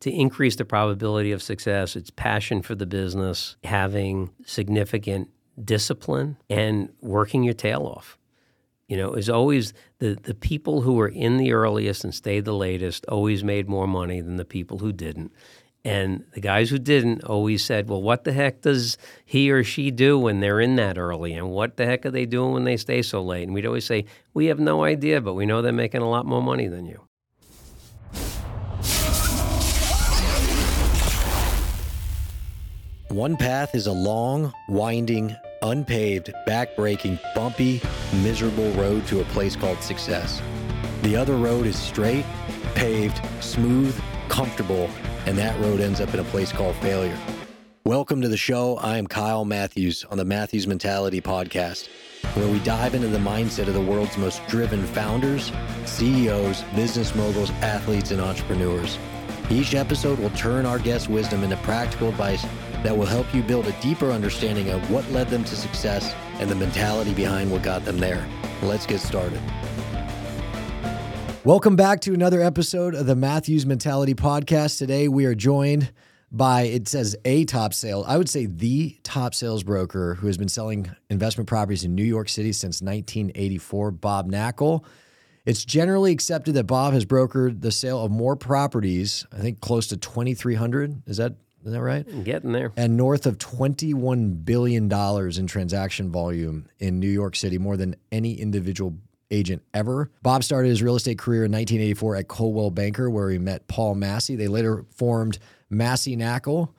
to increase the probability of success, it's passion for the business, having significant discipline, and working your tail off. You know, is always the, the people who were in the earliest and stayed the latest always made more money than the people who didn't. And the guys who didn't always said, well, what the heck does he or she do when they're in that early? And what the heck are they doing when they stay so late? And we'd always say, we have no idea, but we know they're making a lot more money than you. One path is a long, winding, unpaved, backbreaking, bumpy, miserable road to a place called success. The other road is straight, paved, smooth, comfortable, and that road ends up in a place called failure. Welcome to the show. I am Kyle Matthews on the Matthews Mentality Podcast, where we dive into the mindset of the world's most driven founders, CEOs, business moguls, athletes, and entrepreneurs. Each episode will turn our guest wisdom into practical advice that will help you build a deeper understanding of what led them to success and the mentality behind what got them there. Let's get started. Welcome back to another episode of the Matthews Mentality Podcast. Today we are joined by, it says a top sale, I would say the top sales broker who has been selling investment properties in New York City since 1984, Bob Knakal. It's generally accepted that Bob has brokered the sale of more properties, I think close to 2,300. Is that is that right? I'm getting there. And north of $21 billion in transaction volume in New York City, more than any individual agent ever. Bob started his real estate career in 1984 at Coldwell Banker, where he met Paul Massey. They later formed Massey Knakal.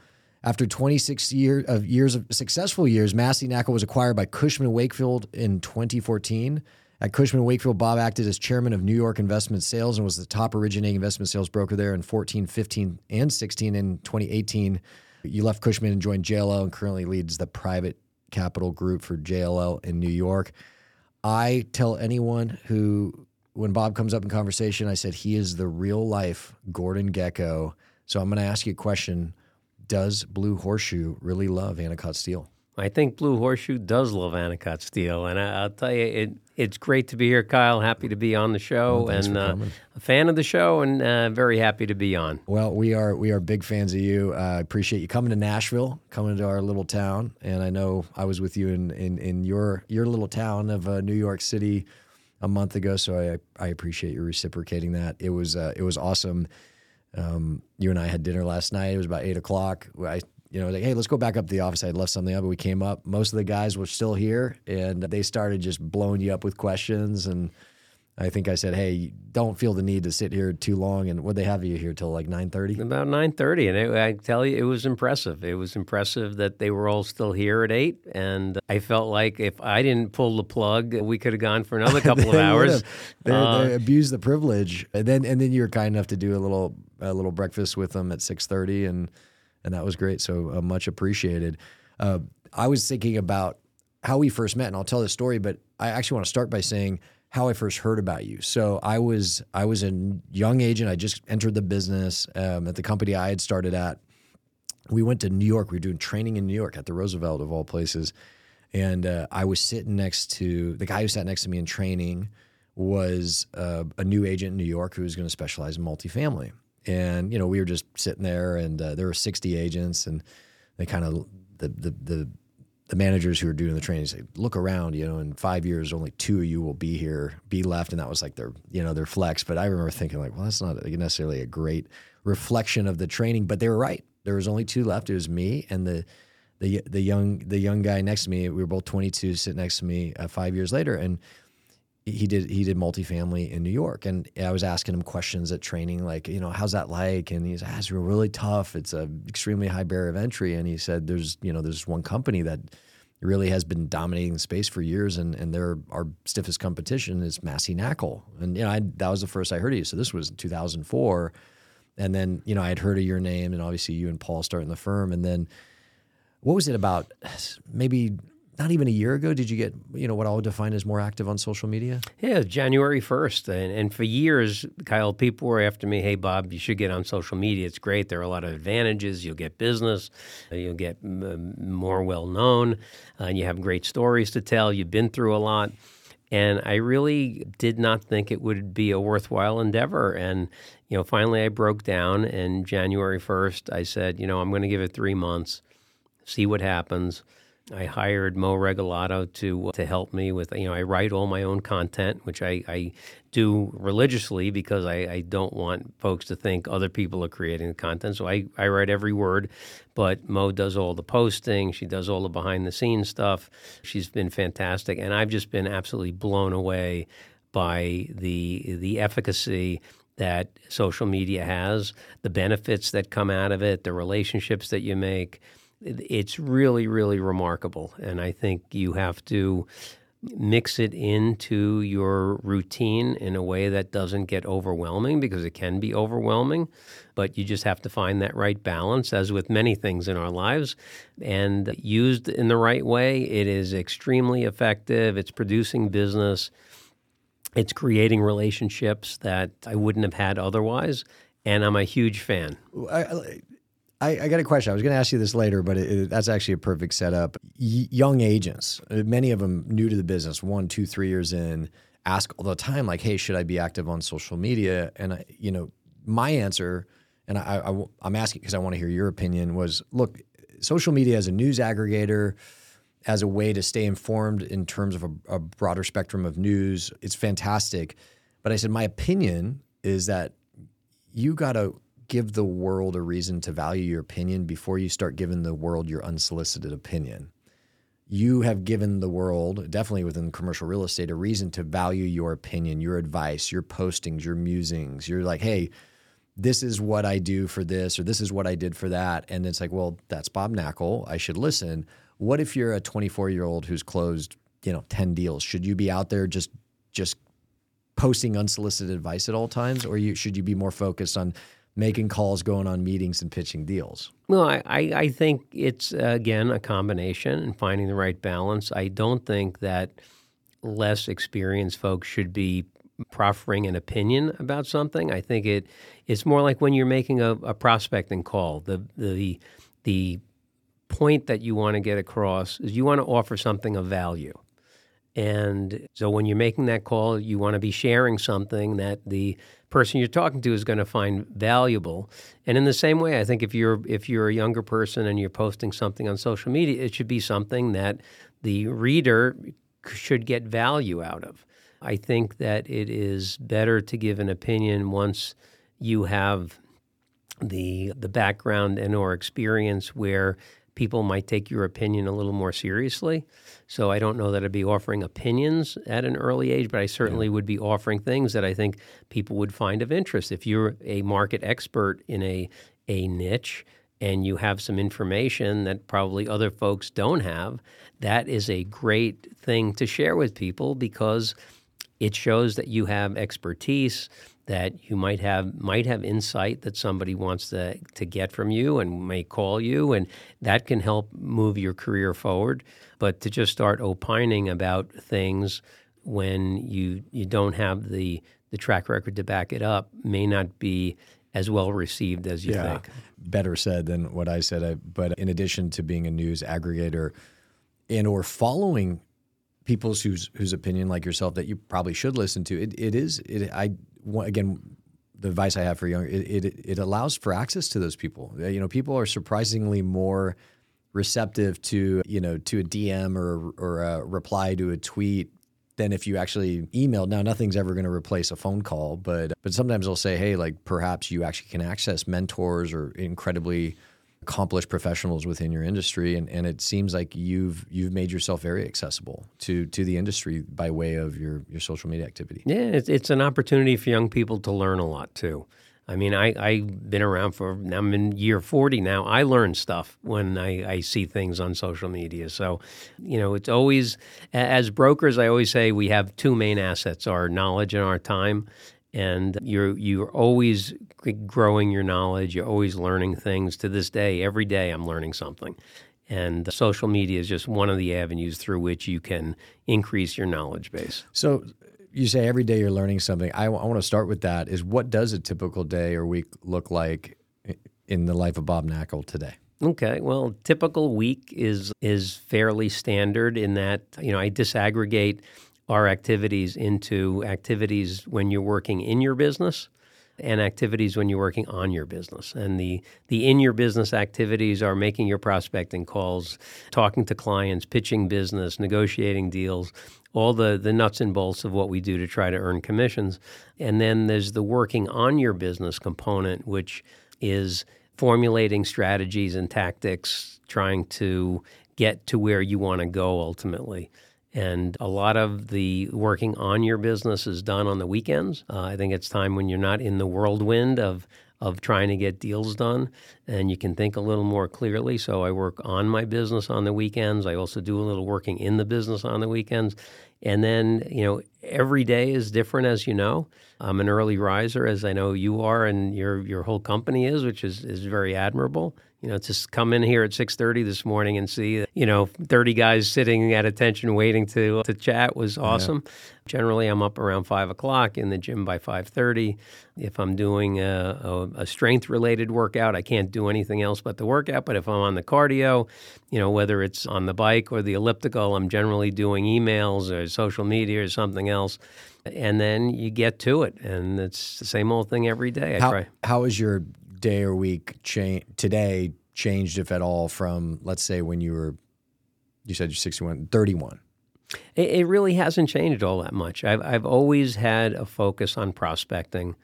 After 26 year of years of successful years, Massey Knakal was acquired by Cushman Wakefield in 2014. At Cushman Wakefield, Bob acted as chairman of New York Investment Sales and was the top originating investment sales broker there in 14, 15, and 16. In 2018, you left Cushman and joined JLL and currently leads the private capital group for JLL in New York. I tell anyone who, when Bob comes up in conversation, I said he is the real life Gordon Gekko. So I'm going to ask you a question Does Blue Horseshoe really love Anacott Steel? I think Blue Horseshoe does love Anacott Steel, and I, will tell you, it, it's great to be here, Kyle. Happy to be on the show, well, and uh, a fan of the show, and uh, very happy to be on. Well, we are we are big fans of you. I uh, appreciate you coming to Nashville, coming to our little town, and I know I was with you in in, in your your little town of uh, New York City a month ago, so I I appreciate you reciprocating that. It was uh, it was awesome. Um, you and I had dinner last night. It was about eight o'clock. I you know, like, hey, let's go back up to the office. I had left something up, but we came up. Most of the guys were still here, and they started just blowing you up with questions. And I think I said, hey, don't feel the need to sit here too long. And would they have you here till like nine thirty? About nine thirty, and it, I tell you, it was impressive. It was impressive that they were all still here at eight, and I felt like if I didn't pull the plug, we could have gone for another couple of hours. They, uh, they abused the privilege, and then and then you were kind enough to do a little a little breakfast with them at six thirty, and and that was great. So uh, much appreciated. Uh, I was thinking about how we first met, and I'll tell this story, but I actually want to start by saying how I first heard about you. So I was I was a young agent. I just entered the business um, at the company I had started at. We went to New York. We were doing training in New York at the Roosevelt of all places, and uh, I was sitting next to the guy who sat next to me in training was uh, a new agent in New York who was going to specialize in multifamily and you know we were just sitting there and uh, there were 60 agents and they kind of the, the the the managers who were doing the training say look around you know in five years only two of you will be here be left. And that was like their you know their flex. But i remember thinking like well that's not necessarily a great reflection of the training. But they were right. There was only two left. It was me and the the the young the young guy next to me. We were both 22 sitting next to me uh, five years later. And he did he did multifamily in New York, and I was asking him questions at training, like you know how's that like, and he's ah, it's really tough. It's a extremely high barrier of entry, and he said there's you know there's one company that really has been dominating the space for years, and and their our stiffest competition is Massey Knakal, and you know I, that was the first I heard of you. So this was 2004, and then you know I had heard of your name, and obviously you and Paul starting the firm, and then what was it about maybe not even a year ago did you get you know what I would define as more active on social media? Yeah, January first, and, and for years, Kyle, people were after me. Hey, Bob, you should get on social media. It's great. There are a lot of advantages. You'll get business. You'll get more well known, uh, and you have great stories to tell. You've been through a lot. And I really did not think it would be a worthwhile endeavor. And, you know, finally I broke down and January 1st, I said, you know, I'm going to give it three months, see what happens. I hired Mo Regalado to uh, to help me with you know I write all my own content, which I, I do religiously because I, I don't want folks to think other people are creating the content. So I, I write every word, but Mo does all the posting. She does all the behind the scenes stuff. She's been fantastic, and I've just been absolutely blown away by the the efficacy that social media has, the benefits that come out of it, the relationships that you make it's really, really remarkable. And I think you have to mix it into your routine in a way that doesn't get overwhelming because it can be overwhelming. But you just have to find that right balance, as with many things in our lives. And used in the right way, it is extremely effective. It's producing business, it's creating relationships that I wouldn't have had otherwise. And I'm a huge fan. I, I, I, got a question. I was going to ask you this later, but it, it, that's actually a perfect setup. Y- young agents, uh, many of them new to the business, one, two, three years in, ask all the time, like, "Hey, should I be active on social media?" And I, you know, my answer, and I, I I'm asking because I want to hear your opinion, was, look, social media as a news aggregator, as a way to stay informed in terms of a, a broader spectrum of news, it's fantastic. But I said my opinion is that you got to give the world a reason to value your opinion before you start giving the world your unsolicited opinion. You have given the world, definitely within commercial real estate, a reason to value your opinion, your advice, your postings, your musings. You're like, hey, this is what I do for this, or this is what I did for that. And it's like, well, that's Bob Knakal. I should listen. What if you're a 24 year old who's closed, you know, 10 deals? Should you be out there just just posting unsolicited advice at all times, or you should you be more focused on making calls, going on meetings, and pitching deals? Well, I, I think it's, again, a combination and finding the right balance. I don't think that less experienced folks should be proffering an opinion about something. I think it it's more like when you're making a, a prospecting call. The the the point that you want to get across is you want to offer something of value. And so when you're making that call, you want to be sharing something that the person you're talking to is going to find valuable. And in the same way, I think if you're if you're a younger person and you're posting something on social media, it should be something that the reader should get value out of. I think that it is better to give an opinion once you have the the background and or experience where people might take your opinion a little more seriously. So I don't know that I'd be offering opinions at an early age, but I certainly yeah. would be offering things that I think people would find of interest. If you're a market expert in a a niche and you have some information that probably other folks don't have, that is a great thing to share with people because it shows that you have expertise that you might have might have insight that somebody wants to to get from you and may call you and that can help move your career forward but to just start opining about things when you you don't have the the track record to back it up may not be as well received as you yeah, think. Better said than what I said. I, but in addition to being a news aggregator and or following people's whose whose opinion like yourself that you probably should listen to, it, it is it I again, the advice I have for young, it, it, it allows for access to those people. You know, people are surprisingly more receptive to you know to a DM or or a reply to a tweet than if you actually emailed. Now, nothing's ever going to replace a phone call, but but sometimes they'll say, hey, like perhaps you actually can access mentors or incredibly accomplished professionals within your industry and, and it seems like you've you've made yourself very accessible to to the industry by way of your your social media activity yeah it's, it's an opportunity for young people to learn a lot too I mean, I, I've been around for, I'm in year 40 now. I learn stuff when I, I see things on social media. So, you know, it's always, as brokers, I always say we have two main assets our knowledge and our time and you're you're always growing your knowledge. You're always learning things. To this day, every day I'm learning something. And social media is just one of the avenues through which you can increase your knowledge base. So you say every day you're learning something. I, w- I want to start with that. Is what does a typical day or week look like in the life of Bob Knakal today? Okay, well, typical week is is fairly standard in that you know I disaggregate our activities into activities when you're working in your business and activities when you're working on your business. And the, the in your business activities are making your prospecting calls, talking to clients, pitching business, negotiating deals, all the, the nuts and bolts of what we do to try to earn commissions. And then there's the working on your business component, which is formulating strategies and tactics, trying to get to where you want to go ultimately. And a lot of the working on your business is done on the weekends. Uh, I think it's time when you're not in the whirlwind of of trying to get deals done and you can think a little more clearly. So I work on my business on the weekends. I also do a little working in the business on the weekends. And then, you know, every day is different as you know. I'm an early riser as I know you are and your your whole company is, which is is very admirable. You know, to come in here at 6:30 this morning and see, you know, 30 guys sitting at attention waiting to uh, to chat was awesome. Yeah. Generally, I'm up around five o'clock in the gym by 5:30. If I'm doing a, a, a strength-related workout, I can't do anything else but the workout. But if I'm on the cardio, you know, whether it's on the bike or the elliptical, I'm generally doing emails or social media or something else and then you get to it and it's the same old thing every day I how, try. How is your day or week cha- today changed, if at all, from let's say when you were, you said you're 61, 31? It, it really hasn't changed all that much. I've, I've always had a focus on prospecting,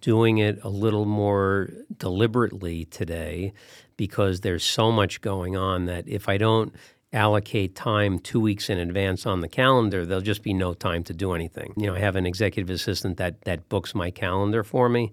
doing it a little more deliberately today because there's so much going on that if I don't allocate time two weeks in advance on the calendar, there'll just be no time to do anything. You know, I have an executive assistant that that books my calendar for me,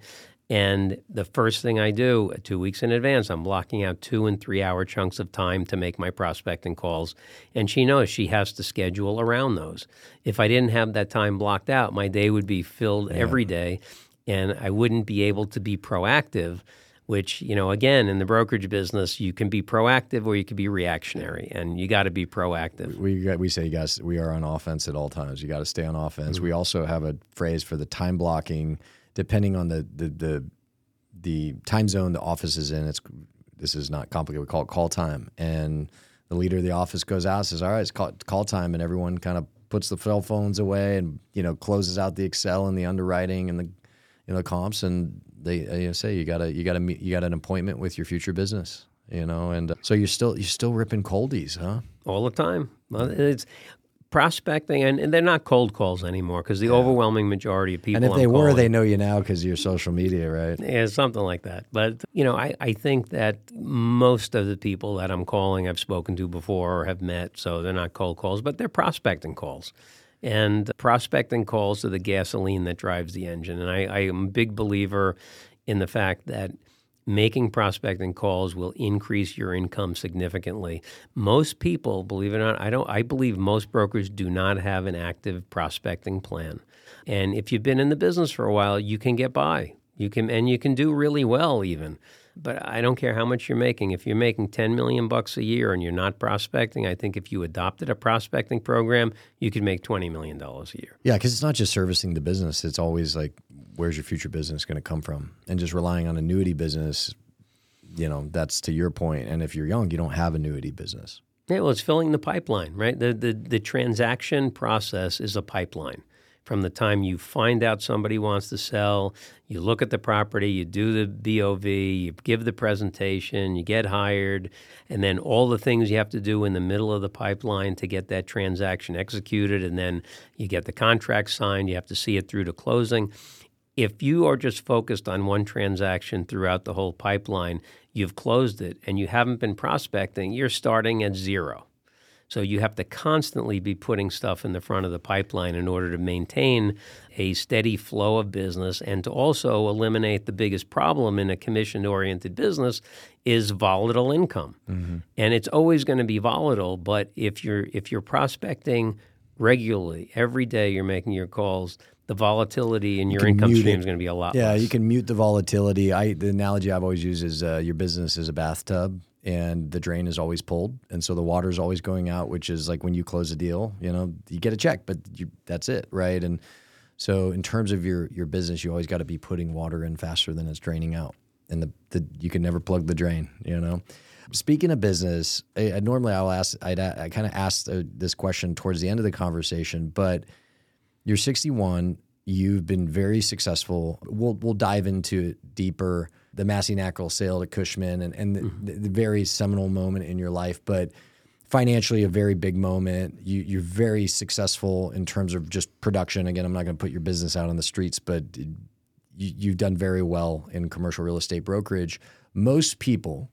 and the first thing I do two weeks in advance, I'm blocking out two and three hour chunks of time to make my prospecting calls. And she knows she has to schedule around those. If I didn't have that time blocked out, my day would be filled yeah. every day and I wouldn't be able to be proactive. Which, you know, again, in the brokerage business, you can be proactive or you can be reactionary, and you got to be proactive. We, we say, guys, we are on offense at all times. You got to stay on offense. Mm-hmm. We also have a phrase for the time blocking depending on the the the, the time zone the office is in, it's this is not complicated. We call it call time, and the leader of the office goes out says, "All right, it's call, call time," and everyone kind of puts the cell phones away and you know closes out the Excel and the underwriting and the you know comps, and they you say you gotta you gotta meet, you got an appointment with your future business, you know, and so you're still you're still ripping coldies, huh? All the time. It's prospecting, and, and, they're not cold calls anymore because the yeah. overwhelming majority of people. And if I'm they calling, were, they know you now because your social media, right? Yeah, something like that. But you know, I, I think that most of the people that I'm calling, I've spoken to before or have met, so they're not cold calls, but they're prospecting calls. And prospecting calls are the gasoline that drives the engine. And I, I am a big believer in the fact that making prospecting calls will increase your income significantly. Most people, believe it or not, I don't I believe most brokers do not have an active prospecting plan. And if you've been in the business for a while, you can get by. You can and you can do really well even. But I don't care how much you're making. If you're making 10 million bucks a year and you're not prospecting, I think if you adopted a prospecting program, you could make 20 million dollars a year. Yeah, cuz it's not just servicing the business. It's always like where's your future business going to come from? And just relying on annuity business, you know, that's to your point. And if you're young, you don't have annuity business. Yeah, well, it's filling the pipeline, right? The, the, the transaction process is a pipeline. From the time you find out somebody wants to sell, you look at the property, you do the BOV, you give the presentation, you get hired, and then all the things you have to do in the middle of the pipeline to get that transaction executed, and then you get the contract signed, you have to see it through to closing if you are just focused on one transaction throughout the whole pipeline, you've closed it and you haven't been prospecting, you're starting at zero. So you have to constantly be putting stuff in the front of the pipeline in order to maintain a steady flow of business and to also eliminate the biggest problem in a commission oriented business is volatile income. Mm-hmm. And it's always going to be volatile, but if you're if you're prospecting regularly, every day you're making your calls, the volatility in your you income stream it. is going to be a lot. Yeah, less. you can mute the volatility. I the analogy I've always used is uh, your business is a bathtub, and the drain is always pulled, and so the water is always going out. Which is like when you close a deal, you know, you get a check, but you, that's it, right? And so in terms of your your business, you always got to be putting water in faster than it's draining out, and the, the you can never plug the drain, you know. Speaking of business, I, I normally I'll ask I'd, I kind of ask uh, this question towards the end of the conversation, but you're 61. You've been very successful. We'll we'll dive into it deeper. The Massey Knakal sale to Cushman and, and the, mm-hmm. the, the, very seminal moment in your life, but financially a very big moment. You, you're very successful in terms of just production. Again, I'm not going to put your business out on the streets, but you, you've done very well in commercial real estate brokerage. Most people,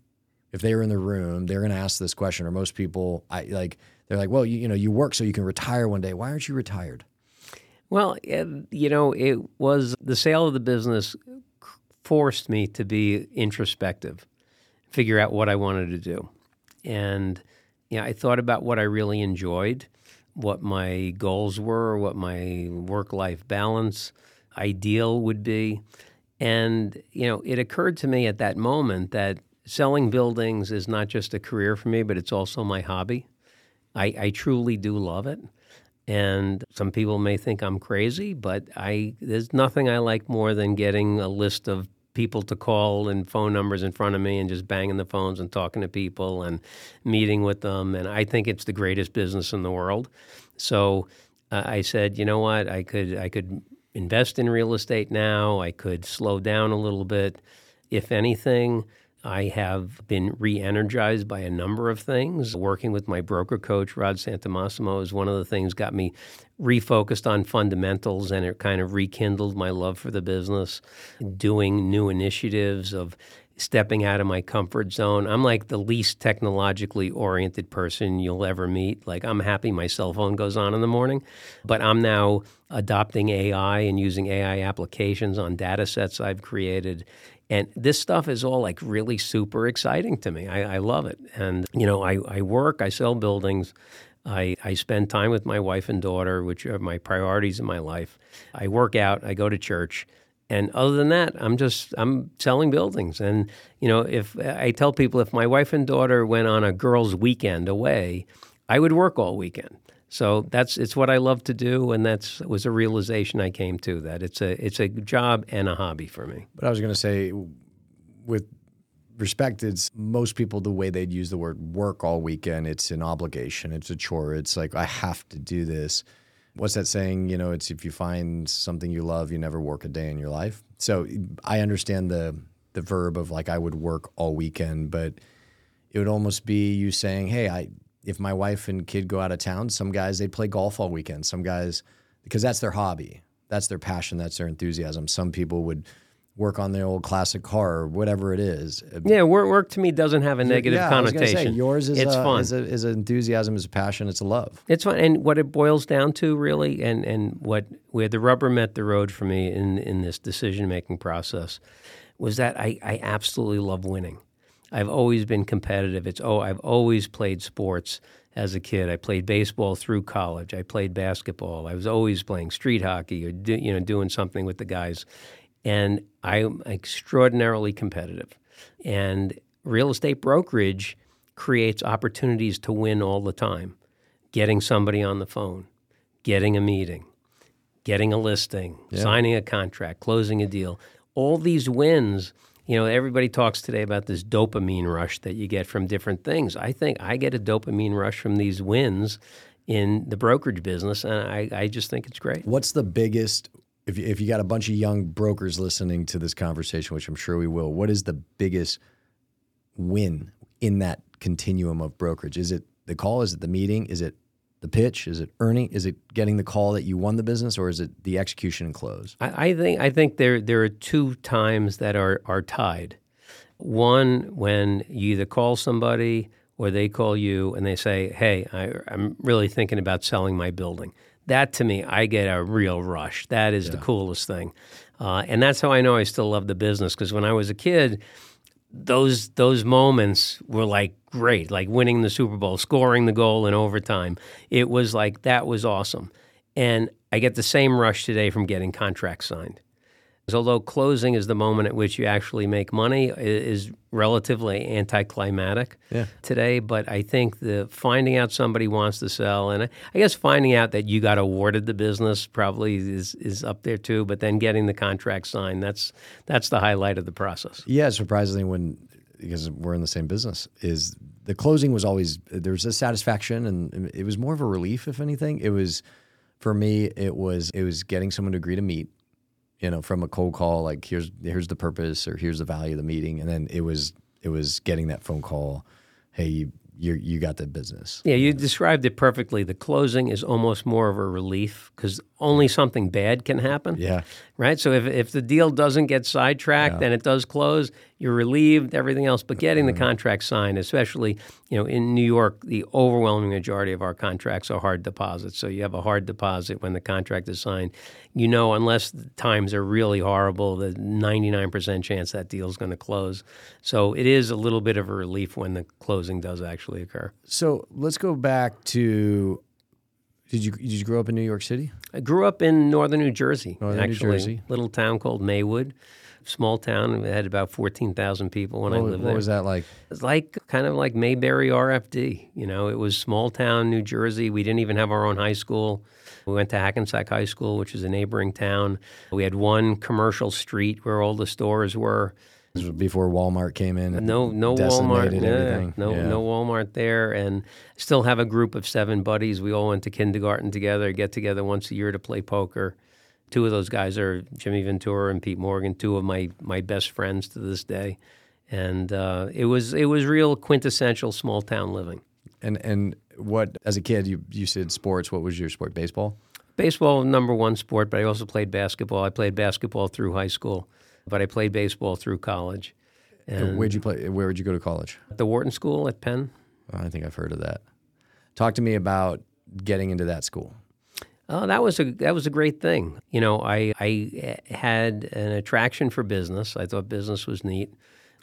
if they were in the room, they're going to ask this question. Or most people, I like they're like, well, you, you know, you work so you can retire one day. Why aren't you retired? Well, you know, it was the sale of the business forced me to be introspective, figure out what I wanted to do. And know, I thought about what I really enjoyed, what my goals were, what my work life balance ideal would be. And, you know, it occurred to me at that moment that selling buildings is not just a career for me, but it's also my hobby. I, I truly do love it. And some people may think I'm crazy, but I there's nothing I like more than getting a list of people to call and phone numbers in front of me and just banging the phones and talking to people and meeting with them. And I think it's the greatest business in the world. So uh, I said, you know what, I could I could invest in real estate now. I could slow down a little bit. If anything, I have been re energized by a number of things. Working with my broker coach, Rod Santomassimo, is one of the things got me refocused on fundamentals and it kind of rekindled my love for the business. Doing new initiatives of stepping out of my comfort zone. I'm like the least technologically oriented person you'll ever meet. Like, I'm happy my cell phone goes on in the morning, but I'm now adopting AI and using AI applications on data sets I've created and this stuff is all like really super exciting to me. I, I love it. And, you know, I, I work, I sell buildings. I, I spend time with my wife and daughter, which are my priorities in my life. I work out, I go to church. And other than that, I'm just I'm selling buildings. And you know, if I tell people if my wife and daughter went on a girls' weekend away, I would work all weekend. So that's it's what I love to do, and that's was a realization I came to that it's a it's a job and a hobby for me. But I was going to say, with respect, it's most people the way they'd use the word work all weekend. It's an obligation. It's a chore. It's like I have to do this. What's that saying? You know, it's if you find something you love, you never work a day in your life. So I understand the the verb of like I would work all weekend, but it would almost be you saying, "Hey, I if my wife and kid go out of town, some guys they play golf all weekend. Some guys because that's their hobby, that's their passion, that's their enthusiasm. Some people would work on the old classic car or whatever it is. Yeah, work, work to me doesn't have a negative yeah, connotation. Say, yours is it's a, fun. Is, a, is enthusiasm, is a passion, it's a love. It's fun, and what it boils down to really, and and what where the rubber met the road for me in in this decision making process was that I, I absolutely love winning. I've always been competitive. It's oh, I've always played sports as a kid. I played baseball through college. I played basketball. I was always playing street hockey or do, you know doing something with the guys, and I'm extraordinarily competitive. And real estate brokerage creates opportunities to win all the time. Getting somebody on the phone, getting a meeting, getting a listing, yeah. signing a contract, closing a deal. All these wins you know, everybody talks today about this dopamine rush that you get from different things. I think I get a dopamine rush from these wins in the brokerage business, and I, I just think it's great. What's the biggest, if you, if you got a bunch of young brokers listening to this conversation, which I'm sure we will, what is the biggest win in that continuum of brokerage? Is it the call? Is it the meeting? Is it the pitch? Is it earning? Is it getting the call that you won the business, or is it the execution and close? I, I think I think there there are two times that are are tied. One when you either call somebody or they call you and they say, "Hey, I, am really thinking about selling my building." That to me, I get a real rush. That is yeah. the coolest thing, uh, and that's how I know I still love the business. Because when I was a kid, those those moments were like great, like winning the Super Bowl, scoring the goal in overtime. It was like that was awesome. And I get the same rush today from getting contracts signed. Although closing is the moment at which you actually make money, is relatively anticlimactic yeah. today. But I think the finding out somebody wants to sell, and I guess finding out that you got awarded the business probably is is up there too. But then getting the contract signed, that's that's the highlight of the process. Yeah, surprisingly, when because we're in the same business, is the closing was always there was a satisfaction, and it was more of a relief, if anything. It was For me, it was it was getting someone to agree to meet. You know, from a cold call, like here's here's the purpose or here's the value of the meeting, and then it was it was getting that phone call. Hey, you you you got the business. Yeah, you described it perfectly. The closing is almost more of a relief because only something bad can happen. Yeah, right? So if, if the deal doesn't get sidetracked Yeah. and it does close, you're relieved, everything else. But getting the Mm-hmm. contract signed, especially you know in New York, the overwhelming majority of our contracts are hard deposits. So you have a hard deposit when the contract is signed. You know, unless the times are really horrible, the 99% chance that deal is going to close. So it is a little bit of a relief when the closing does actually occur. So let's go back to. Did you did you grow up in New York City? I grew up in northern New Jersey, Northern New actually, Jersey. little town called Maywood. Small town. We had about fourteen thousand people when I lived what there. What was that like? It's like kind of like Mayberry RFD. You know, it was small town New Jersey. We didn't even have our own high school. We went to Hackensack High School, which is a neighboring town. We had one commercial street where all the stores were. This was before Walmart came in. No, no Walmart. Yeah, no, Yeah. no Walmart there. And still have a group of seven buddies. We all went to kindergarten together. Get together once a year to play poker. Two of those guys are Jimmy Ventura and Pete Morgan. Two of my my best friends to this day. And uh, it was it was real quintessential small town living. And and what as a kid you you said sports. What was your sport? Baseball. Baseball number one sport, but I also played basketball. I played basketball through high school, but I played baseball through college. And Where'd you play? Where would you go to college? at the Wharton School at Penn. I think I've heard of that. Talk to me about getting into that school. Oh, that was a that was a great thing. You know, I I eh, had an attraction for business. I thought business was neat.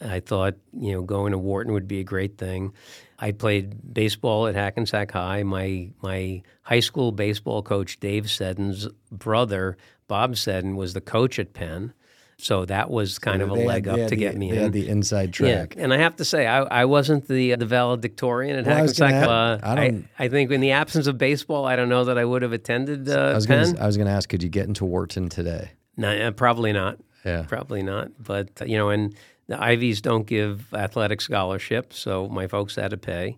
I thought you know going to Wharton would be a great thing. I played baseball at Hackensack High. My my high school baseball coach Dave Seddon's brother Bob Seddon was the coach at Penn, so that was kind of a They had- leg up to the- get me They in. had the inside track. Yeah, and I have to say, I, I wasn't the the valedictorian at Well, I Hackensack. Uh, I I, don't- I think in the absence of baseball, I don't know that I would have attended uh, I was I was gonna ask, could you get into Wharton today? No, uh, probably not. Yeah. Probably not. But uh, you know, and the Ivies don't give athletic scholarships, so my folks had to pay.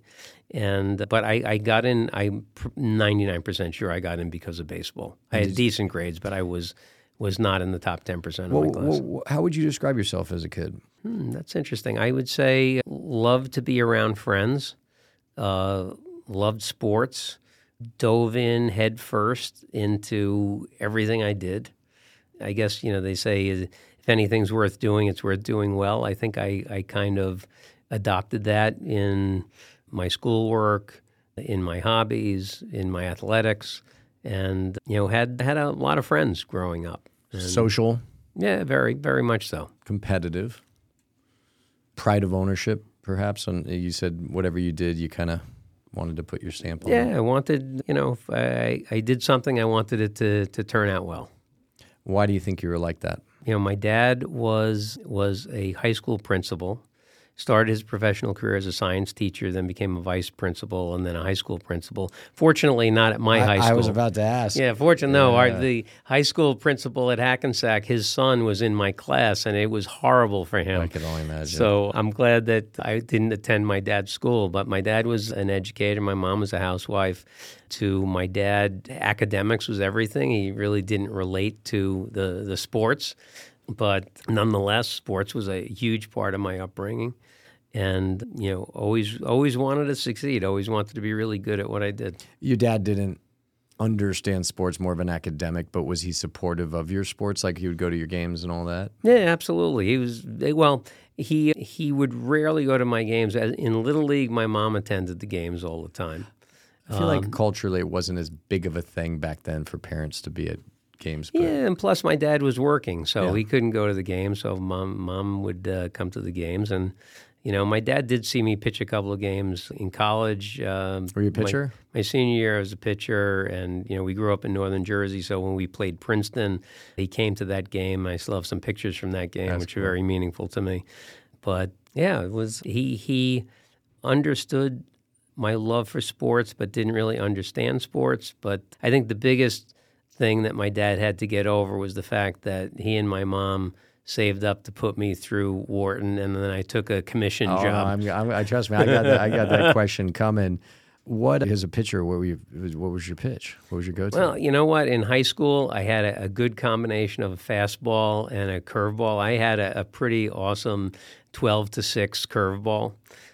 And but I, I got in. I'm ninety nine percent sure I got in because of baseball. I had decent grades, but I was was not in the top ten percent of my class. well, how would you describe yourself as a kid? Hmm, that's interesting. I would say loved to be around friends, uh, loved sports, dove in head first into everything I did. I guess you know they say if anything's worth doing, it's worth doing well. I think I, I kind of adopted that in my schoolwork, in my hobbies, in my athletics, and you know had had a lot of friends growing up. Social, Yeah, very very much so. competitive, pride of ownership, perhaps. On you said whatever you did, you kind of wanted to put your stamp on. it. Yeah, I wanted, you know, if I, I did something, I wanted it to, to turn out well. Why do you think you were like that? You know, my dad was was a high school principal, started his professional career as a science teacher, then became a vice principal and then a high school principal. Fortunately, not at my high school. I was about to ask. Yeah, fortunately, no. Our, the high school principal at Hackensack, his son was in my class, and it was horrible for him. I can only imagine. So I'm glad that I didn't attend my dad's school, but my dad was an educator. My mom was a housewife. To my dad, academics was everything. He really didn't relate to the, the sports, but nonetheless, sports was a huge part of my upbringing. And you know, always always wanted to succeed. Always wanted to be really good at what I did. your dad didn't understand sports, more of an academic, but was he supportive of your sports? Like he would go to your games and all that? Yeah, absolutely. He was well. He he would rarely go to my games. In little league, my mom attended the games all the time. I feel Um, like culturally it wasn't as big of a thing back then for parents to be at games. But Yeah, and plus my dad was working, so Yeah. he couldn't go to the games. So mom mom would uh, come to the games, and you know my dad did see me pitch a couple of games in college. Um, Were you a pitcher? My, senior year, I was a pitcher, and you know we grew up in northern Jersey. So when we played Princeton, he came to that game. I still have some pictures from that game, That's which are very meaningful to me. But yeah, it was he he understood my love for sports, but didn't really understand sports. But I think the biggest thing that my dad had to get over was the fact that he and my mom saved up to put me through Wharton, and then I took a commission Oh, job. I'm, I'm, I trust me. I got that, I got that question coming. What as a pitcher? What were you, What was your pitch? What was your go-to? Well, you know what? In high school, I had a, a good combination of a fastball and a curveball. I had a, a pretty awesome twelve to six curveball,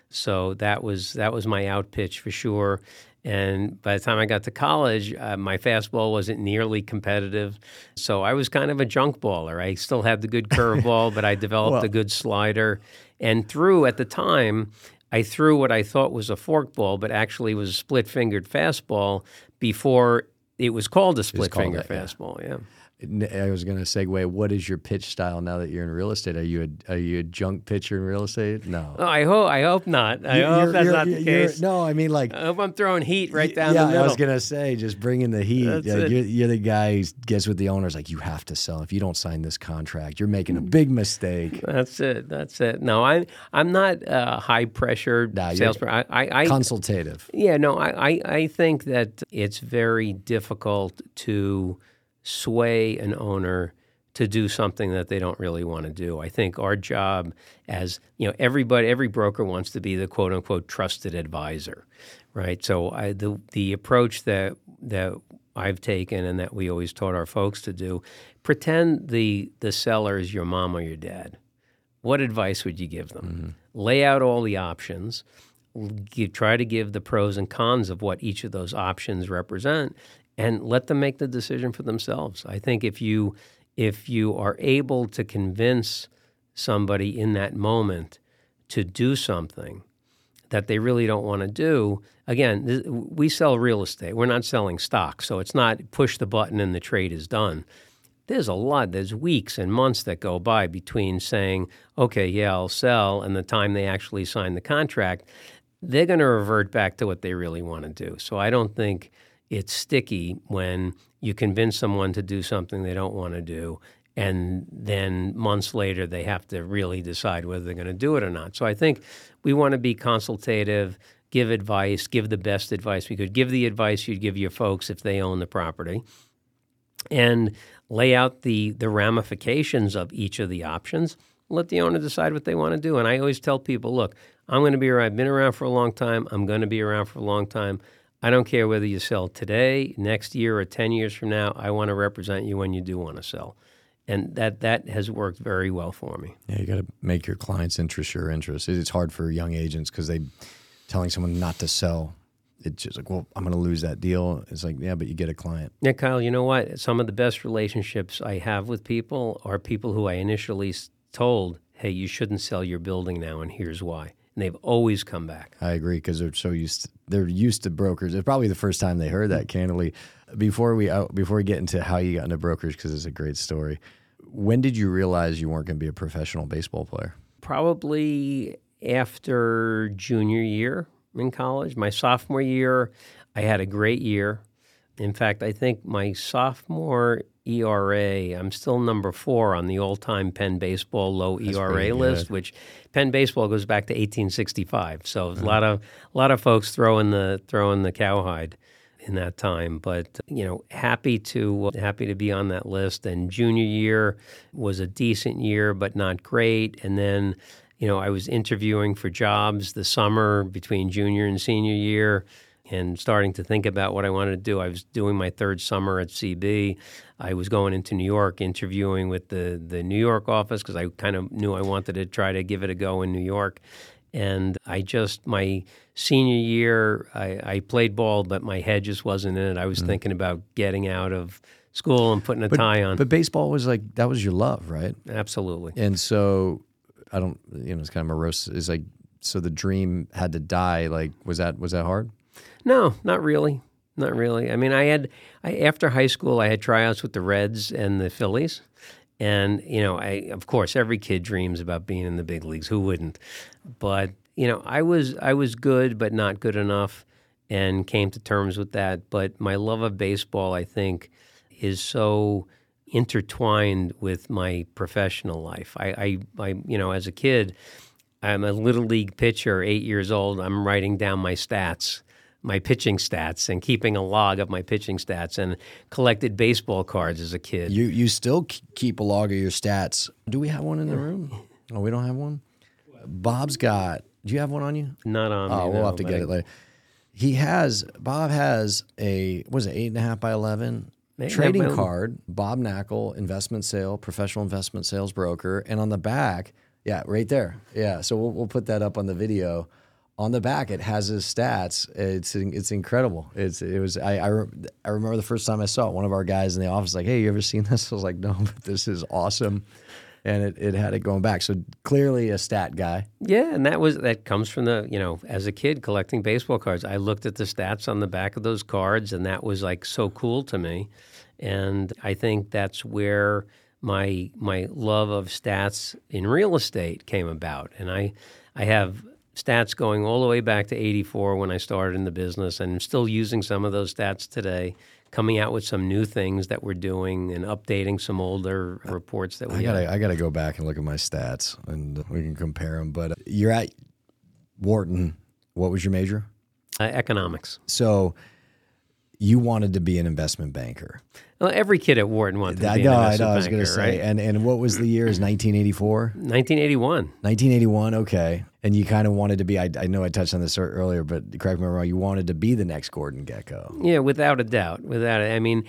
so that was that was my out pitch for sure. And by the time I got to college, uh, my fastball wasn't nearly competitive. So I was kind of a junk baller. I still had the good curveball, but I developed Well- a good slider and threw at the time. I threw what I thought was a forkball, but actually was a split fingered fastball before it was called a split finger that, yeah. fastball. Yeah. I was going to segue. What is your pitch style now that you're in real estate? Are you a are you a junk pitcher in real estate? No. Oh, I hope I hope not. I You- hope you're- that's you're- not the case. No, I mean like I hope I'm throwing heat right down yeah, the middle. I was gonna say, just bringing the heat. You're, you're the guy who gets with the owners like, you have to sell. If you don't sign this contract, you're making a big mistake. That's it. That's it. No, I'm I'm not uh, high pressure Nah, you're salesperson. I, I, I Consultative. yeah, no, I, I, I think that it's very difficult to sway an owner to do something that they don't really want to do. I think our job as, you know, everybody every broker wants to be the quote unquote trusted advisor, right? So I the the approach that that I've taken and that we always taught our folks to do, pretend the the seller is your mom or your dad. What advice would you give them? Mm-hmm. Lay out all the options give, try to give the pros and cons of what each of those options represent and let them make the decision for themselves. I think if you if you are able to convince somebody in that moment to do something that they really don't want to do, again, th- we sell real estate. We're not selling stock, so it's not push the button and the trade is done there's a lot there's weeks and months that go by between saying okay yeah i'll sell and the time they actually sign the contract they're going to revert back to what they really want to do so i don't think it's sticky when you convince someone to do something they don't want to do and then months later they have to really decide whether they're going to do it or not so i think we want to be consultative give advice give the best advice we could give the advice you'd give your folks if they own the property and lay out the the ramifications of each of the options. Let the owner decide what they want to do. And I always tell people, look, I'm going to be around. I've been around for a long time. I'm going to be around for a long time. I don't care whether you sell today, next year, or ten years from now. I want to represent you when you do want to sell, and that that has worked very well for me. Yeah, you got to make your client's interest your interest. It's hard for young agents because they telling someone not to sell. It's just like, well, I'm going to lose that deal. It's like, yeah, but you get a client. Yeah, Kyle, you know what? Some of the best relationships I have with people are people who I initially told, hey, you shouldn't sell your building now, and here's why. And they've always come back. I agree because they're so used. To, they're used to brokers. It's probably the first time they heard that. Candidly, before we out, before we get into how you got into brokers, because it's a great story. When did you realize you weren't going to be a professional baseball player? Probably after junior year in college. My sophomore year, I had a great year. In fact, I think my sophomore ERA, I'm still number four on the all time Penn baseball low ERA list, which Penn baseball goes back to 1865. So a lot of a lot of folks throwing the throwing the cowhide in that time. But you know, happy to happy to be on that list. And junior year was a decent year, but not great. And then, you know, I was interviewing for jobs the summer between junior and senior year. And starting to think about what I wanted to do. I was doing my third summer at CB. I was going into New York, interviewing with the, the New York office because I kind of knew I wanted to try to give it a go in New York. And I just, my senior year, I, I played ball, but my head just wasn't in it. I was mm-hmm. thinking about getting out of school and putting a tie on. But baseball was like that was your love, right? Absolutely. And so I don't, you know, it's kind of morose. Is like so the dream had to die. Like was that was that hard? No, not really. Not really. I mean, I had I, after high school, I had tryouts with the Reds and the Phillies, and you know, I of course every kid dreams about being in the big leagues. Who wouldn't? But you know, I was I was good, but not good enough, and came to terms with that. But my love of baseball, I think, is so intertwined with my professional life. I, I, I you know, as a kid, I'm a little league pitcher, eight years old. I'm writing down my stats, my pitching stats, and keeping a log of my pitching stats, and collected baseball cards as a kid. You you still keep a log of your stats. Do we have one in the room? Oh, we don't have one. Bob's got. Do you have one on you? Not on. Oh, me, we'll no, have to get I- it later. He has Bob has a was it eight and a half by eleven Eight and a half trading by card. Bob Knakal, investment sale, professional investment sales broker, and on the back, yeah, right there, yeah. So we'll, we'll put that up on the video. On the back, it has his stats. It's it's incredible. It's it was I I, re- I remember the first time I saw it. One of our guys in the office like, "Hey, you ever seen this?" I was like, "No, but this is awesome," and it, it had it going back. So clearly a stat guy. Yeah, and that was that comes from the you know as a kid collecting baseball cards. I looked at the stats on the back of those cards, and that was like so cool to me. And I think that's where my my love of stats in real estate came about. And I I have stats going all the way back to '84 when I started in the business, and I'm still using some of those stats today. Coming out with some new things that we're doing and updating some older reports that we I gotta I gotta go back and look at my stats and we can compare them. But you're at Wharton. What was your major? Uh, economics. So you wanted to be an investment banker. Well, every kid at Wharton wanted to I be know, an I investment know. I was going banker, to say, right? and and what was the year? Is 1984, 1981. 1981? Okay, and you kind of wanted to be. I, I know I touched on this earlier, but correct me if I'm wrong. You wanted to be the next Gordon Gekko. Yeah, without a doubt. Without it. I mean,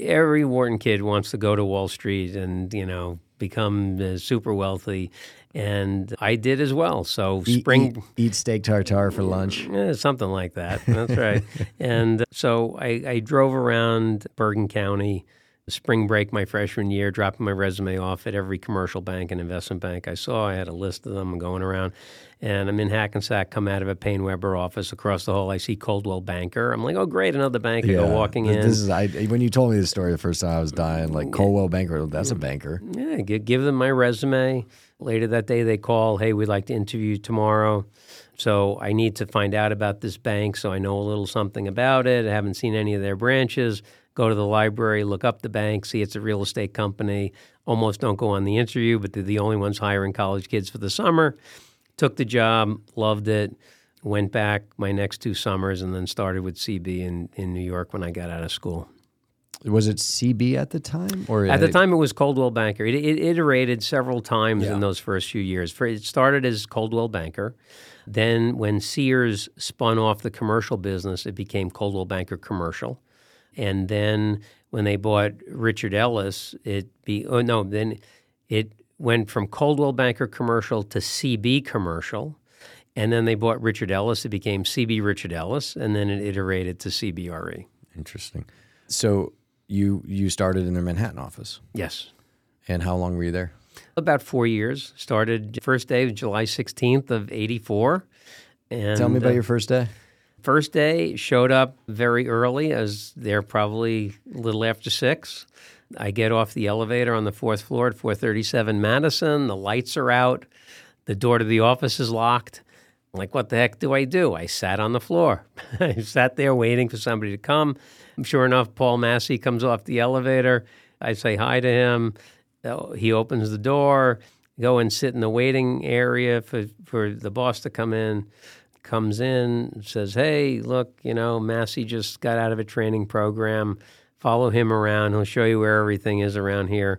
every Wharton kid wants to go to Wall Street and, you know, become uh, super wealthy. And I did as well. So Eat, spring. eat, eat steak tartare for lunch. Yeah, something like that. That's right. and so I, I drove around Bergen County, spring break my freshman year, dropping my resume off at every commercial bank and investment bank I saw. I had a list of them going around. And I'm in Hackensack, come out of a PaineWebber office across the hall. I see Coldwell Banker. I'm like, oh, great, another bank. I go walking in. This is I. When you told me this story the first time, I was dying. Like Coldwell Banker. That's a mm. banker. Yeah, give, give them my resume. Later that day, they call, hey, we'd like to interview you tomorrow. So I need to find out about this bank so I know a little something about it. I haven't seen any of their branches. Go to the library, look up the bank, see it's a real estate company. Almost don't go on the interview, but they're the only ones hiring college kids for the summer. Took the job, loved it, went back my next two summers, and then started with CB in, in New York when I got out of school. Was it CB at the time, or At the time, it was Coldwell Banker. It, it iterated several times Yeah. in those first few years. For, it started as Coldwell Banker. Then, when Sears spun off the commercial business, it became Coldwell Banker Commercial. And then, when they bought Richard Ellis, it be oh no, then it went from Coldwell Banker Commercial to CB Commercial. And then they bought Richard Ellis. It became CB Richard Ellis, and then it iterated to CBRE. Interesting. So you you started in their Manhattan office, Yes. and how long were you there? About four years. Started first day of July 16th of 84. And Tell me about uh, your first day. First day. Showed up very early, as they're probably a little after six. I get off the elevator on the fourth floor at 437 Madison. The lights are out. The door to the office is locked. I'm like, what the heck do I do? I sat on the floor. I sat there waiting for somebody to come. Sure enough, Paul Massey comes off the elevator. I say hi to him. Uh, He opens the door. Go and sit in the waiting area for, for the boss to come in. Comes in, says, Hey, look, you know, Massey just got out of a training program. Follow him around. He'll show you where everything is around here.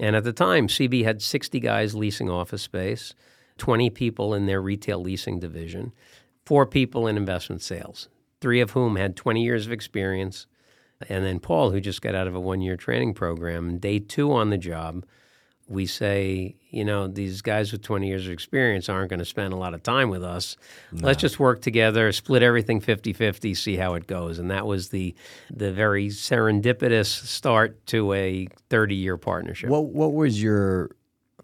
And at the time, CB had 60 guys leasing office space, 20 people in their retail leasing division, four people in investment sales, three of whom had 20 years of experience. And then Paul, who just got out of a one year training program, day two on the job, we say, you know, these guys with 20 years of experience aren't going to spend a lot of time with us. Let's just work together, split everything 50-50, see how it goes. And that was the the very serendipitous start to a 30-year partnership. What what was your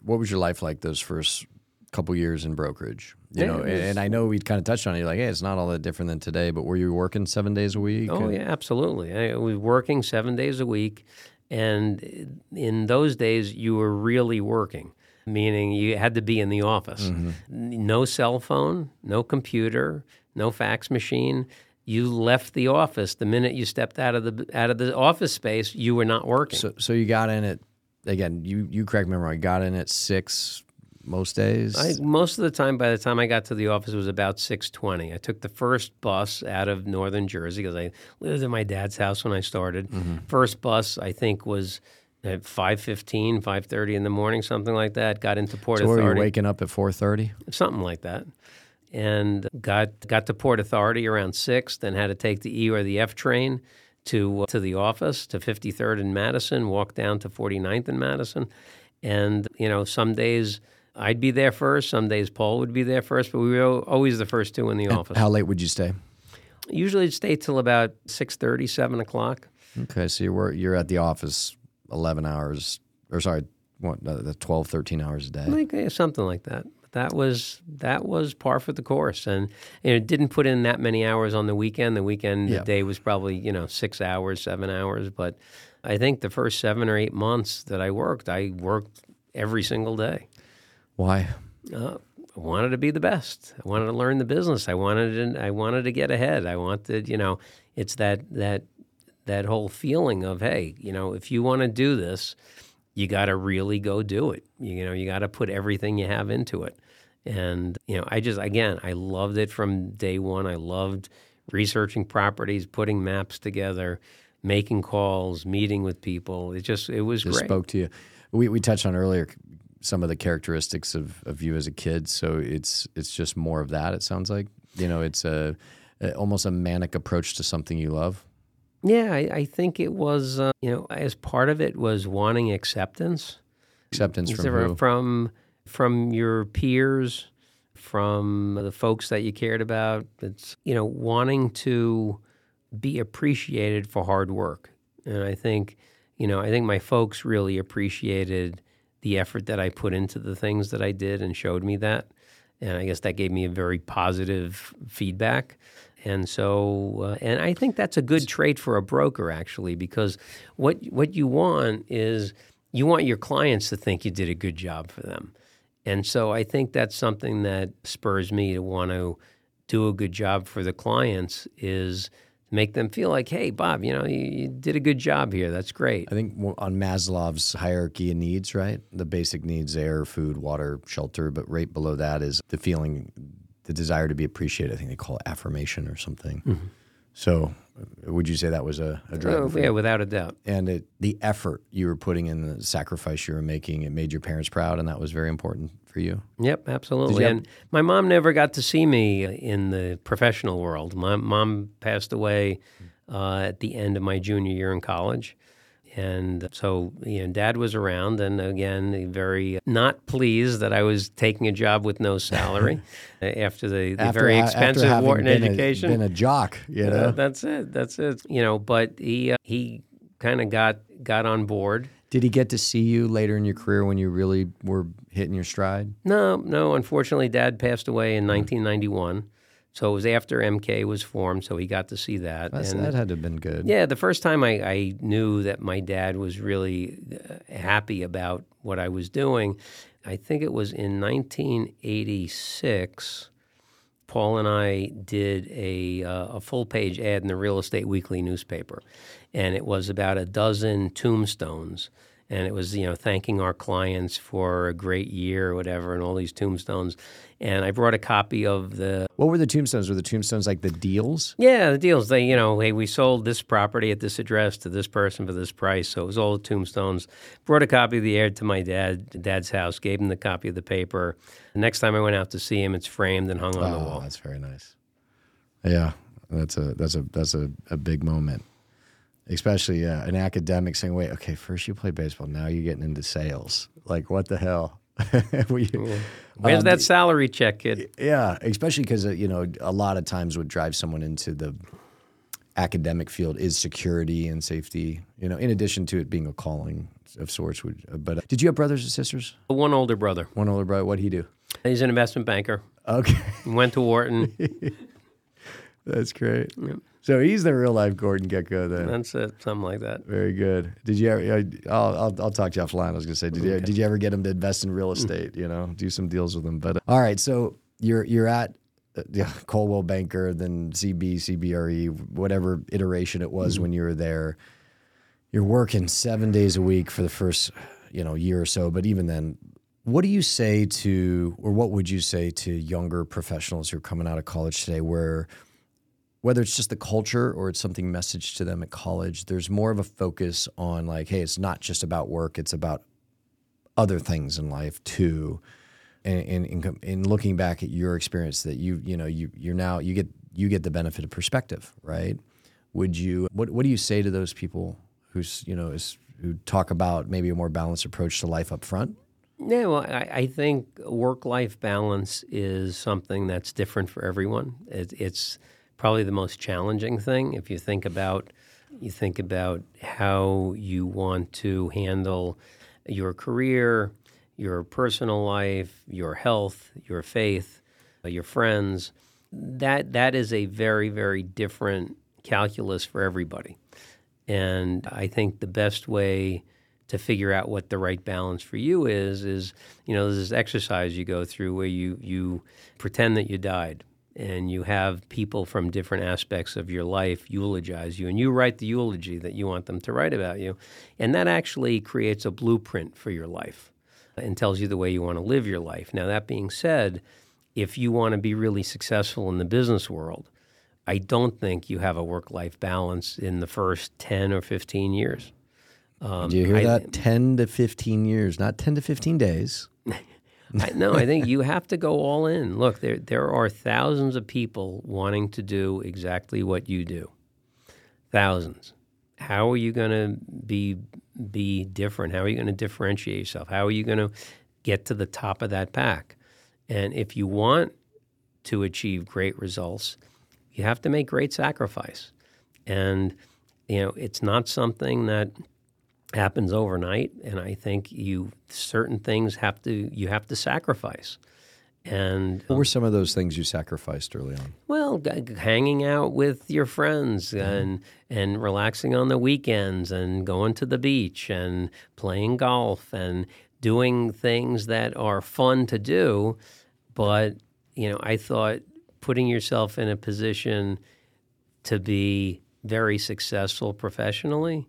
what was your life like those first couple years in brokerage? You Yeah, know, and, was- and I know we kind of touched on it. You're like, hey, it's not all that different than today. But were you working seven days a week? Oh yeah, absolutely. I was working seven days a week, and in those days you were really working, meaning you had to be in the office. Mm-hmm. No cell phone, no computer, no fax machine. You left the office the minute you stepped out of the out of the office space. You were not working. So so you got in at again. You you correct me wrong. Got in at six most days. I, most of the time, by the time I got to the office, it was about six twenty. I took the first bus out of northern Jersey because I lived at my dad's house when I started. First bus, I think, was at 5.15, 5.30 in the morning, something like that. Got into Port so were you Authority, waking up at four thirty? something like that. and got got to Port Authority around six. Then had to take the E or the F train to uh, to the office to 53rd and Madison. Walk down to 49th and Madison, and you know some days. I'd be there first. Some days Paul would be there first, but we were always the first two in the office. How late would you stay? Usually, I'd stay till about 6.30, 7 o'clock. Okay, so you're you're at the office 11 hours, or sorry, what, uh, 12, 13 hours a day. Like something like that. That was that was par for the course, and you know, didn't put in that many hours on the weekend. The weekend Yeah. the day was probably you know six hours, seven hours. But I think the first seven or eight months that I worked, I worked every single day. Why? Uh, I wanted to be the best. I wanted to learn the business. I wanted to, I wanted to get ahead. I wanted, you know, it's that that that whole feeling of, hey, you know, if you want to do this, you got to really go do it. You know, you got to put everything you have into it. And you know, I just again, I loved it from day one. I loved researching properties, putting maps together, making calls, meeting with people. It just it was Just great. spoke to you. We we touched on earlier some of the characteristics of, of you as a kid. So it's it's just more of that. It sounds like you know it's a, a almost a manic approach to something you love. Yeah, I, I think it was, uh, you know, as part of it was wanting acceptance Acceptance from who? from from your peers, from the folks that you cared about. It's you know wanting to be appreciated for hard work, and I think you know I think my folks really appreciated the effort that I put into the things that I did and showed me that, and I guess that gave me a very positive feedback. And so, uh, and I think that's a good trait for a broker actually, because what what you want is you want your clients to think you did a good job for them. And so I think that's something that spurs me to want to do a good job for the clients is make them feel like, hey, Bob, you know, you, you did a good job here. That's great. I think on Maslow's hierarchy of needs, right? The basic needs: air, food, water, shelter. But right below that is the feeling, the desire to be appreciated. I think they call it affirmation or something. So, uh, would you say that was a, a driver? Oh, yeah, without a doubt. and it, the effort you were putting in, the sacrifice you were making, it made your parents proud, and that was very important for you. Yep, absolutely. have- and my mom never got to see me in the professional world. My mom passed away uh, at the end of my junior year in college. And so, you know, dad was around, and again, very not pleased that I was taking a job with no salary after the, the very expensive having Wharton been education. a, been a jock, you know. Uh, that's it. That's it. You know, but he uh, he kind of got got on board. Did he get to see you later in your career when you really were hitting your stride? No, no. Unfortunately, Dad passed away in 1991, so it was after MK was formed. So he got to see that. That's, and that had to have been good. yeah, the first time I, I knew that my dad was really uh, happy about what I was doing, I think it was in 1986. Paul and I did a, uh, a full page ad in the Real Estate Weekly newspaper, and it was about a dozen tombstones. And it was, you know, thanking our clients for a great year or whatever, and all these tombstones. And I brought a copy of the What were the tombstones? Were the tombstones like the deals? yeah, the deals. They, you know, hey, we sold this property at this address to this person for this price. So it was all the tombstones. Brought a copy of the ad to my dad, dad's house. Gave him the copy of the paper. The next time I went out to see him, it's framed and hung on the Oh, wall. that's very nice. Yeah, that's a that's a that's a, a big moment. Especially yeah, an academic saying, "Wait, okay, first you play baseball, now you're getting into sales. Like what the hell?" We- Where's um, that salary check, kid? Yeah, especially because uh, you know a lot of times what drives someone into the academic field is security and safety. You know, in addition to it being a calling of sorts. Would, uh, but uh, did you have brothers and sisters? One older brother. One older brother. What would he do? He's an investment banker. Okay, Went to Wharton. that's great. So he's the real life Gordon Gekko then. That's it. Something like that. Very good. Did you ever? I'll, I'll, I'll talk to you offline. I was gonna say, did you did you ever get him to invest in real estate? You know, do some deals with him. But uh, all right, so you're you're at uh, yeah, Coldwell Banker, then CB, CBRE, whatever iteration it was when you were there. You're working seven days a week for the first you know year or so. But even then, what do you say to, or what would you say to younger professionals who are coming out of college today, where whether it's just the culture or it's something messaged to them at college, there's more of a focus on like, hey, it's not just about work, it's about other things in life too. And in, in, in looking back at your experience, that you you know you you're now you get you get the benefit of perspective, right? Would you what what do you say to those people who's you know is who talk about maybe a more balanced approach to life up front? Yeah, well, I, I think work life balance is something that's different for everyone. It, it's probably the most challenging thing if you think about you think about how you want to handle your career, your personal life, your health, your faith, uh, your friends. That that is a very very different calculus for everybody. And I think the best way to figure out what the right balance for you is is you know there's this exercise you go through where you you pretend that you died and you have people from different aspects of your life eulogize you and you write the eulogy that you want them to write about you and that actually creates a blueprint for your life and tells you the way you want to live your life now that being said if you want to be really successful in the business world I don't think you have a work life balance in the first 10 or 15 years. Um, Do you hear I, that? 10 to 15 years, not 10 to 15 days. I, no, I think you have to go all in. Look, there, there are thousands of people wanting to do exactly what you do. Thousands. How are you going to be, be different? How are you going to differentiate yourself? How are you going to get to the top of that pack? And if you want to achieve great results, you have to make great sacrifice. And, you know, it's not something that happens overnight. And I think you, certain things have to, you have to sacrifice. And what were some of those things you sacrificed early on? Well, g- hanging out with your friends and and relaxing on the weekends and going to the beach and playing golf and doing things that are fun to do. But you know, I thought putting yourself in a position to be very successful professionally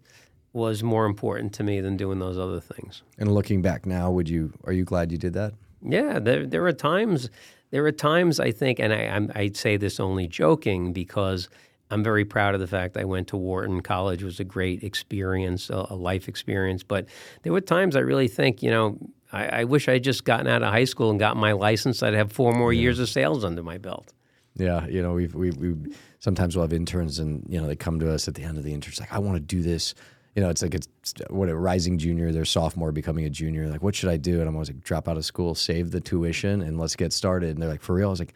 was more important to me than doing those other things. And looking back now, would you are you glad you did that? Yeah, there there are times there are times I think, and I I'm, I'd say this only joking because I'm very proud of the fact I went to Wharton College. Was a great experience, a, a life experience. But there were times I really think, you know, I, I wish I had just gotten out of high school and got my license. I'd have four more yeah. years of sales under my belt. Yeah, you know, we've we we sometimes we'll have interns, and you know, they come to us at the end of the intern, like, I want to do this. You know, it's like it's what a rising junior, they're sophomore becoming a junior. Like, what should I do? And I'm always like, drop out of school, save the tuition, and let's get started. And they're like, for real? I was like,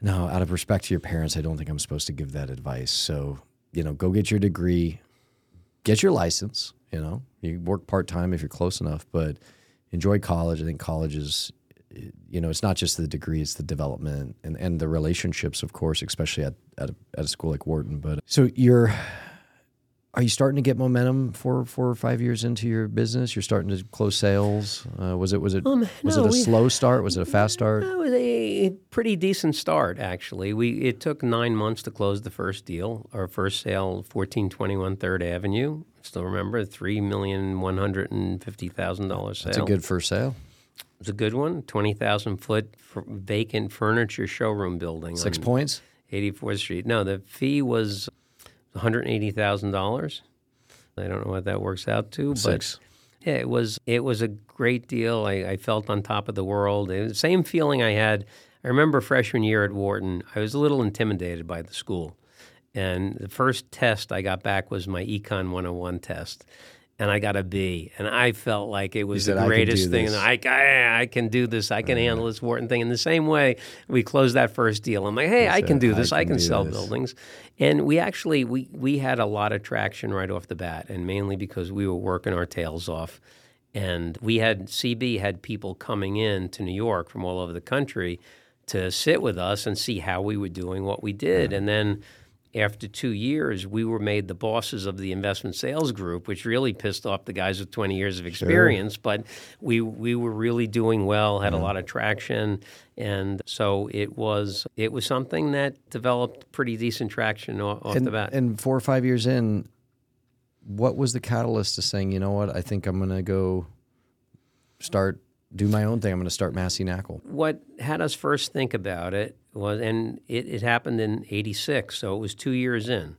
no, out of respect to your parents, I don't think I'm supposed to give that advice. So, you know, go get your degree, get your license. You know, you work part time if you're close enough, but enjoy college. I think college is you know, it's not just the degree; it's the development and, and the relationships, of course, especially at at a, at a school like Wharton. But uh, so you're, are you starting to get momentum four four or five years into your business? You're starting to close sales. Uh, was it was it um, was no, it a slow start? Was it a fast start? It was a pretty decent start actually. We it took nine months to close the first deal. Our first sale, fourteen twenty one Third Avenue. Still remember three million one hundred and fifty thousand dollars sale. That's a good first sale was a good one. Twenty thousand foot vacant furniture showroom building. Six points. Eighty fourth Street. No, the fee was one hundred eighty thousand dollars. I don't know what that works out to, Six. but yeah, it was it was a great deal. I, I felt on top of the world. The same feeling I had. I remember freshman year at Wharton. I was a little intimidated by the school. And the first test I got back was my Econ 101 test and I got a B, and I felt like it was the greatest thing. And I, I, I, can do this. I can handle this Wharton thing. In the same way, we closed that first deal. I'm like, hey, I can do this. I can, I can sell this. buildings, and we actually we we had a lot of traction right off the bat, and mainly because we were working our tails off, and we had CB had people coming in to New York from all over the country to sit with us and see how we were doing what we did, and then after two years, we were made the bosses of the investment sales group, which really pissed off the guys with 20 years of experience. Sure. But we we were really doing well, had yeah. a lot of traction, and so it was it was something that developed pretty decent traction off, and, the bat. And four or five years in, what was the catalyst to saying, you know what, I think I'm going to go start do my own thing. I'm going to start Massey Knakal. What had us first think about it was, and it, it happened in '86, so it was two years in.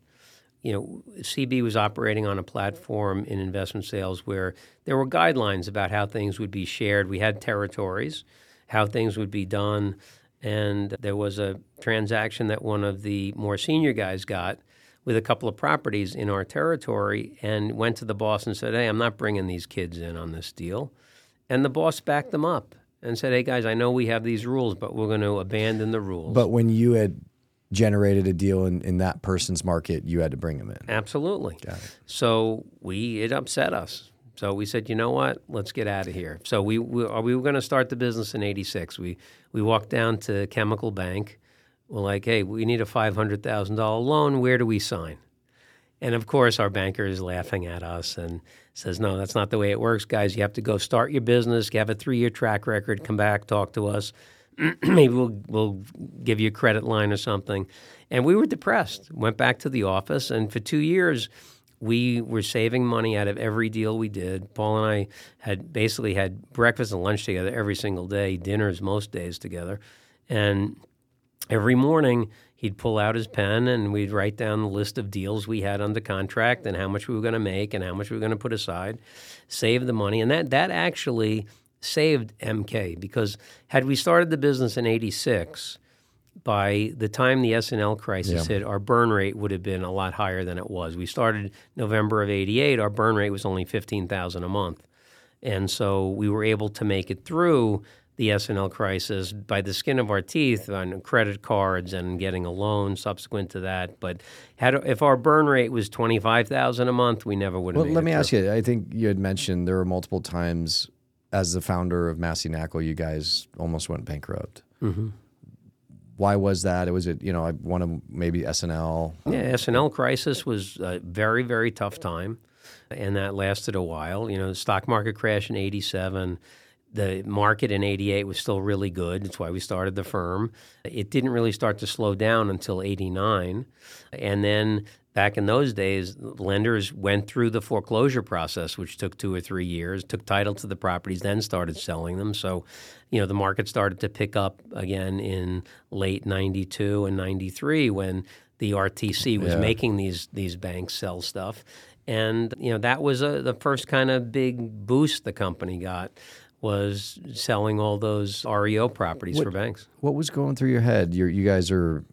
You know, CB was operating on a platform in investment sales where there were guidelines about how things would be shared. We had territories, how things would be done. And there was a transaction that one of the more senior guys got with a couple of properties in our territory and went to the boss and said, Hey, I'm not bringing these kids in on this deal. And the boss backed them up and said, Hey, guys, I know we have these rules, but we're going to abandon the rules. But when you had generated a deal in, in that person's market, you had to bring them in. Absolutely. So we it upset us. So we said, you know what? Let's get out of here. So we we, uh, we were going to start the business in '86. We we walked down to Chemical Bank. We're like, hey, we need a five hundred thousand dollar loan. Where do we sign? And of course, our banker is laughing at us and says, no, that's not the way it works, guys. You have to go start your business. You have a three year track record. Come back, talk to us. Maybe we'll we'll give you a credit line or something. And we were depressed. Went back to the office, and for two years we were saving money out of every deal we did. Paul and I had basically had breakfast and lunch together every single day, dinners most days together. And every morning he'd pull out his pen and we'd write down the list of deals we had under contract and how much we were going to make and how much we were going to put aside, save the money. And that, that actually saved MK because had we started the business in 86, by the time the S&L crisis hit, our burn rate would have been a lot higher than it was. We started November of 88, our burn rate was only 15,000 a month. And so we were able to make it through the S&L crisis by the skin of our teeth on credit cards and getting a loan subsequent to that. But had if our burn rate was 25,000 a month, we never would have Well, let me through. ask you. I think you had mentioned there were multiple times as the founder of Massey Knakal, you guys almost went bankrupt. Mm-hmm. Why was that? It was it you know I one of maybe S&L? Yeah, S&L crisis was a very, very tough time, and that lasted a while. You know, the stock market crash in '87. The market in '88 was still really good. That's why we started the firm. It didn't really start to slow down until '89, and then back in those days, lenders went through the foreclosure process, which took two or three years, took title to the properties, then started selling them. So, you know, the market started to pick up again in late 92 and 93 when the RTC was Yeah. making these these banks sell stuff. And, you know, that was a, the first kind of big boost the company got was selling all those REO properties for banks. What was going through your head? You're, you guys are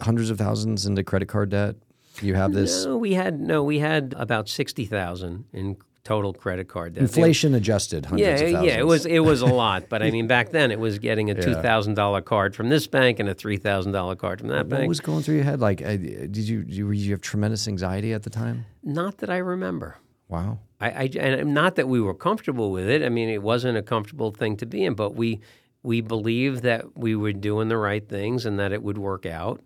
hundreds of thousands into credit card debt. You have this No, we had no, we had about 60,000 in total credit card debt. inflation adjusted hundreds Yeah, of thousands. yeah, it was it was a lot, but I mean back then it was getting a two thousand dollar card from this bank and a three thousand dollar card from that What bank. What was going through your head? Like, did you did you have tremendous anxiety at the time? Not that I remember. Wow. I, I and not that we were comfortable with it. I mean, it wasn't a comfortable thing to be in, but we we believed that we were doing the right things and that it would work out.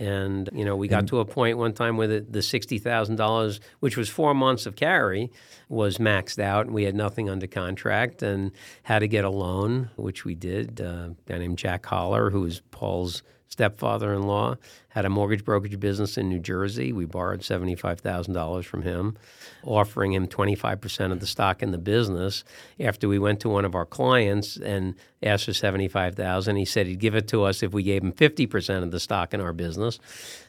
And you know, we got to a point one time where the, the sixty thousand dollars, which was four months of carry, was maxed out, and we had nothing under contract, and had to get a loan, which we did. Uh, a guy named Jack Holler, who was Paul's stepfather-in-law, had a mortgage brokerage business in New Jersey. We borrowed seventy-five thousand dollars from him, offering him twenty-five percent of the stock in the business. After we went to one of our clients and asked for 75,000, he said he'd give it to us if we gave him fifty percent of the stock in our business.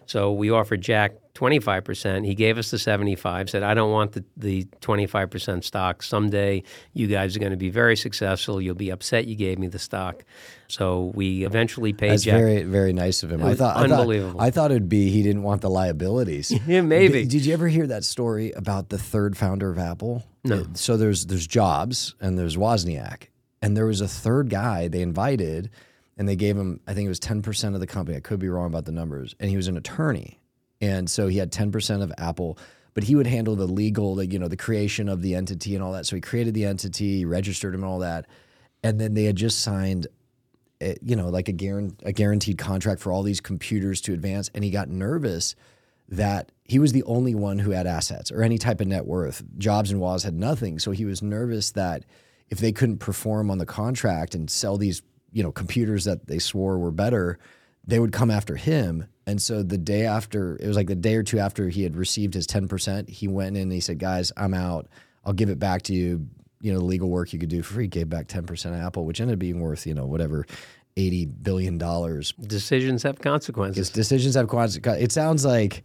So we offered Jack twenty-five percent. He gave us the seventy-five. Said, "I don't want the the twenty-five percent stock. Someday you guys are going to be very successful. You'll be upset you gave me the stock." So we eventually paid That's Jack. very very nice of him. I thought I thought- unbelievable. I thought it'd be he didn't want the liabilities. Yeah, maybe. Did, did you ever hear that story about the third founder of Apple? No. So there's there's Jobs and there's Wozniak, and there was a third guy they invited, and they gave him I think it was ten percent of the company. I could be wrong about the numbers, and he was an attorney, and so he had ten percent of Apple. But he would handle the legal, like you know, the creation of the entity and all that. So he created the entity, registered him, and all that. And then they had just signed eh, you know, like a, guaran- a guaranteed contract for all these computers to advance. And he got nervous that he was the only one who had assets or any type of net worth. Jobs and Woz had nothing. So he was nervous that if they couldn't perform on the contract and sell these, you know, computers that they swore were better, they would come after him. And so the day after, it was like the day or two after he had received his 10%, he went in and he said, guys, I'm out. I'll give it back to you. You know, the legal work you could do for free. Gave back 10% of Apple, which ended up being worth, you know, whatever, $80 billion. Decisions have consequences. Decisions have consequences. It sounds like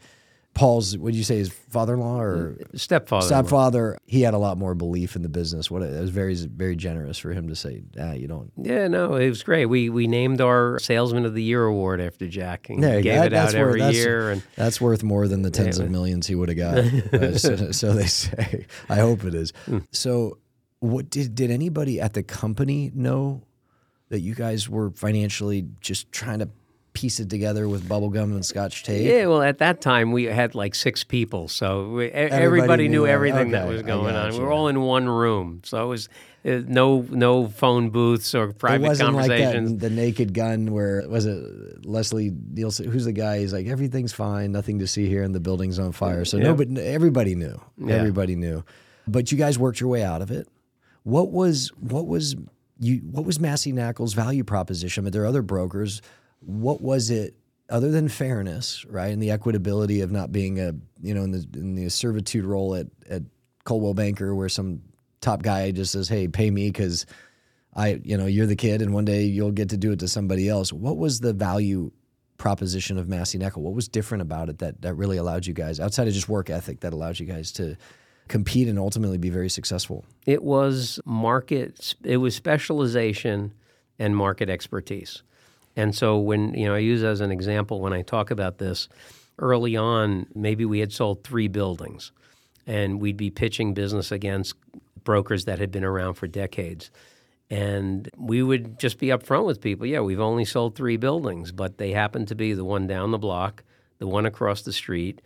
Paul's, what did you say, his father-in-law or Stepfather. stepfather? He had a lot more belief in the business. What it was very, very generous for him to say, "Ah, you don't." Yeah, no, it was great. We we named our Salesman of the Year award after Jack and Yeah, gave that- it out every that's- year. And That's worth more than the tens of millions he would have got. Uh, so, so they say. I hope it is. Hmm. So, what did did anybody at the company know that you guys were financially just trying to piece it together with bubble gum and scotch tape? yeah, well, at that time we had like six people, so we, e- everybody, knew knew it. everything that Okay, was going on. We were all in one room, so it was uh, no no phone booths or It private wasn't like conversations. that the Naked Gun where was it Leslie Nielsen? Who's the guy? He's like everything's fine, nothing to see here, and the building's on fire. So Yeah. nobody, everybody knew. Yeah. Everybody knew. But you guys worked your way out of it. What was what was you? What was Massey Knakal's value proposition? Mean, there are other brokers. What was it other than fairness, right, and the equitability of not being a you know in the in the servitude role at at Coldwell Banker, where some top guy just says, "Hey, pay me because." I, you know, you're the kid, and one day you'll get to do it to somebody else. What was the value proposition of Massey Knakal? What was different about it that that really allowed you guys, outside of just work ethic, that allowed you guys to compete and ultimately be very successful? It was market. It was specialization and market expertise. And so when you know I use as an example when I talk about this early on, maybe we had sold three buildings, and we'd be pitching business against brokers that had been around for decades. And we would just be upfront with people. Yeah, we've only sold three buildings, but they happen to be the one down the block, the one across the street,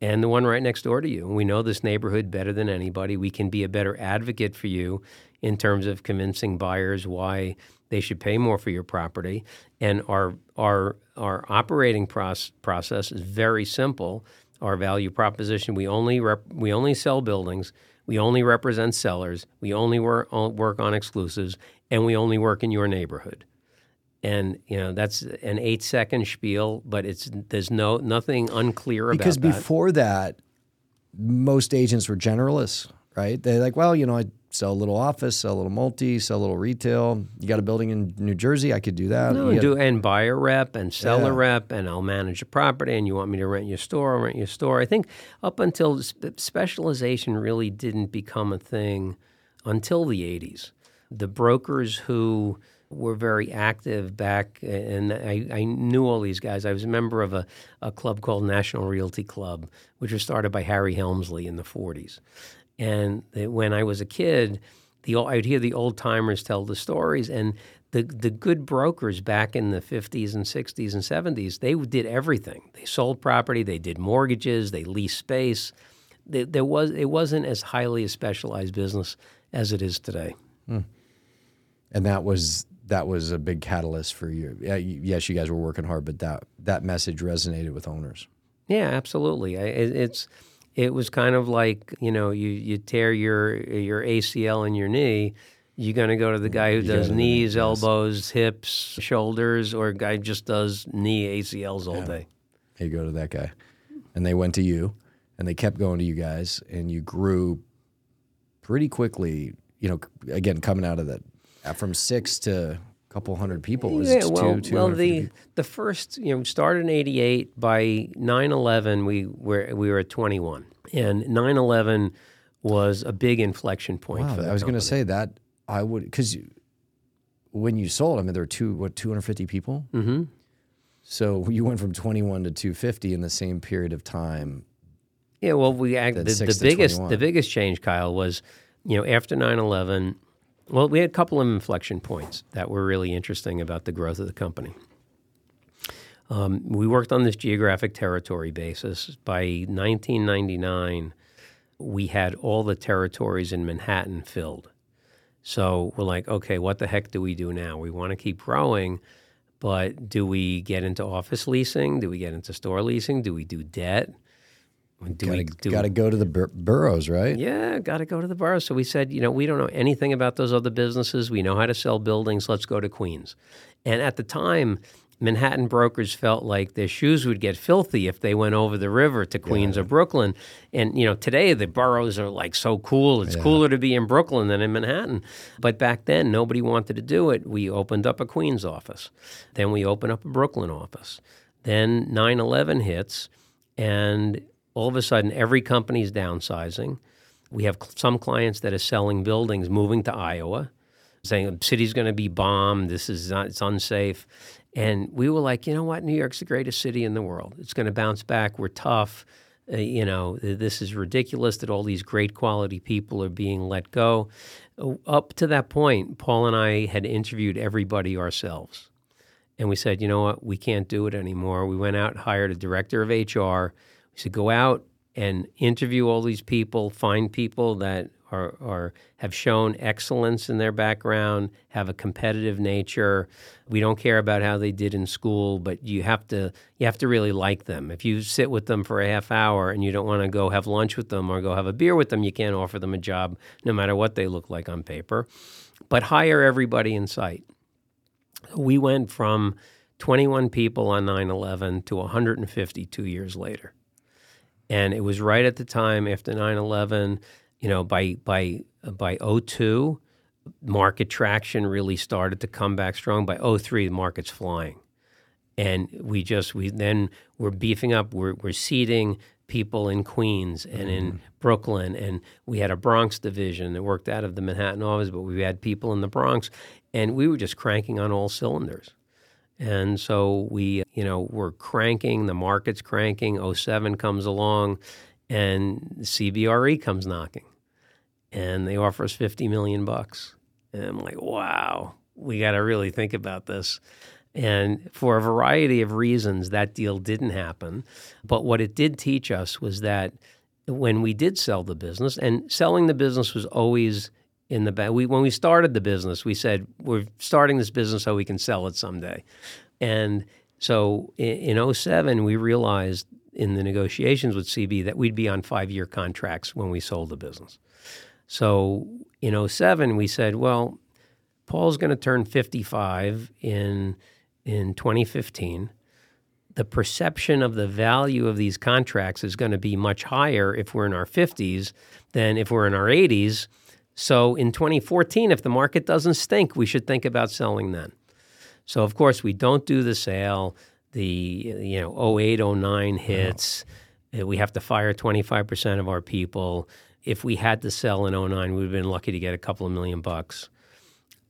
and the one right next door to you. We know this neighborhood better than anybody. We can be a better advocate for you in terms of convincing buyers why they should pay more for your property. And our our our operating proce- process is very simple. Our value proposition: we only rep- we only sell buildings. We only represent sellers. We only work work on exclusives, and we only work in your neighborhood and you know that's an eight second spiel, but it's there's no nothing unclear about that. Because before that, most agents were generalists, right? They're like, well, you know, I sell a little office, sell a little multi, sell a little retail. You got a building in New Jersey, I could do that. No, do and buy a rep and sell Yeah. a rep, and I'll manage a property. And you want me to rent your store? I'll rent your store. I think up until specialization really didn't become a thing until the '80s. The brokers who were very active back, and I, I knew all these guys. I was a member of a, a club called National Realty Club, which was started by Harry Helmsley in the '40s. And they, when I was a kid, the ol- I'd hear the old timers tell the stories, and the the good brokers back in the 50s and 60s and 70s, they did everything. They sold property, they did mortgages, they leased space. There, there was it wasn't as highly a specialized business as it is today. Hmm. and that was that was a big catalyst for you. Yeah, you- yes, you guys were working hard, but that that message resonated with owners. Yeah, absolutely. I, it, it's it was kind of like you know you you tear your your ACL in your knee. You're going to go to the guy who does knees, elbows, hips, shoulders, or a guy just does knee ACLs all day. You go to that guy, and they went to you, and they kept going to you guys, and you grew pretty quickly. You know, again, coming out of that from six to couple hundred people was Yeah, two, well, 250 well, the people. the first you know started in '88. By 9/11, we were we were at 21, and 9/11 was a big inflection point. Wow, for the I was going to say that I would because when you sold, I mean, there were two what 250 people. Mm-hmm. So you went from 21 to 250 in the same period of time. Yeah, well, we act, the, the biggest 21. the biggest change, Kyle, was you know after 9/11. Well, we had a couple of inflection points that were really interesting about the growth of the company. Um, we worked on this geographic territory basis. By 1999, we had all the territories in Manhattan filled. So we're like, okay, what the heck do we do now? We want to keep growing, but do we get into office leasing? Do we get into store leasing? Do we do debt? Do we do Got to go to the bur- boroughs, right? yeah, got to go to the boroughs. So we said, you know, we don't know anything about those other businesses. We know how to sell buildings. Let's go to Queens. And at the time, Manhattan brokers felt like their shoes would get filthy if they went over the river to Queens or Brooklyn. And you know, today the boroughs are like so cool. It's cooler to be in Brooklyn than in Manhattan. But back then, nobody wanted to do it. We opened up a Queens office. Then we opened up a Brooklyn office. Then 9/11 hits, and all of a sudden every company is downsizing. We have some clients that are selling buildings, moving to Iowa, saying the city's going to be bombed. This is not, it's unsafe. And we were like, you know what? New York's the greatest city in the world. It's going to bounce back. We're tough. Uh, you know, this is ridiculous that all these great quality people are being let go. Uh, up to that point, Paul and I had interviewed everybody ourselves. And we said, you know what? We can't do it anymore. We went out and hired a director of HR. We go out and interview all these people, find people that are, are have shown excellence in their background, have a competitive nature. We don't care about how they did in school, but you have to you have to really like them. If you sit with them for a half hour and you don't want to go have lunch with them or go have a beer with them, you can't offer them a job no matter what they look like on paper. But hire everybody in sight. We went from 21 people on 9/11 to 152 years later. And it was right at the time after 9/11 you know, by by by 02, market traction really started to come back strong. By 03, the market's flying, and we just we then we're beefing up. We're we're seeding people in Queens and in mm-hmm. Brooklyn, and we had a Bronx division that worked out of the Manhattan office, but we had people in the Bronx, and we were just cranking on all cylinders. And so we, you know, we're cranking, the market's cranking, 07 comes along, and CBRE comes knocking and they offer us 50 million bucks. And I'm like, wow, we got to really think about this. And for a variety of reasons, that deal didn't happen. But what it did teach us was that when we did sell the business, and selling the business was always in the back. We, when we started the business, we said, we're starting this business so we can sell it someday. And so in, in 07, we realized in the negotiations with CB that we'd be on five year contracts when we sold the business. So in 07, we said, well, Paul's going to turn 55 in, in 2015. The perception of the value of these contracts is going to be much higher if we're in our 50s than if we're in our 80s. So in 2014, if the market doesn't stink, we should think about selling then. So of course we don't do the sale. The you know 08, 09 hits. Oh. We have to fire 25% of our people if we had to sell in 09, we'd have been lucky to get a couple of million bucks.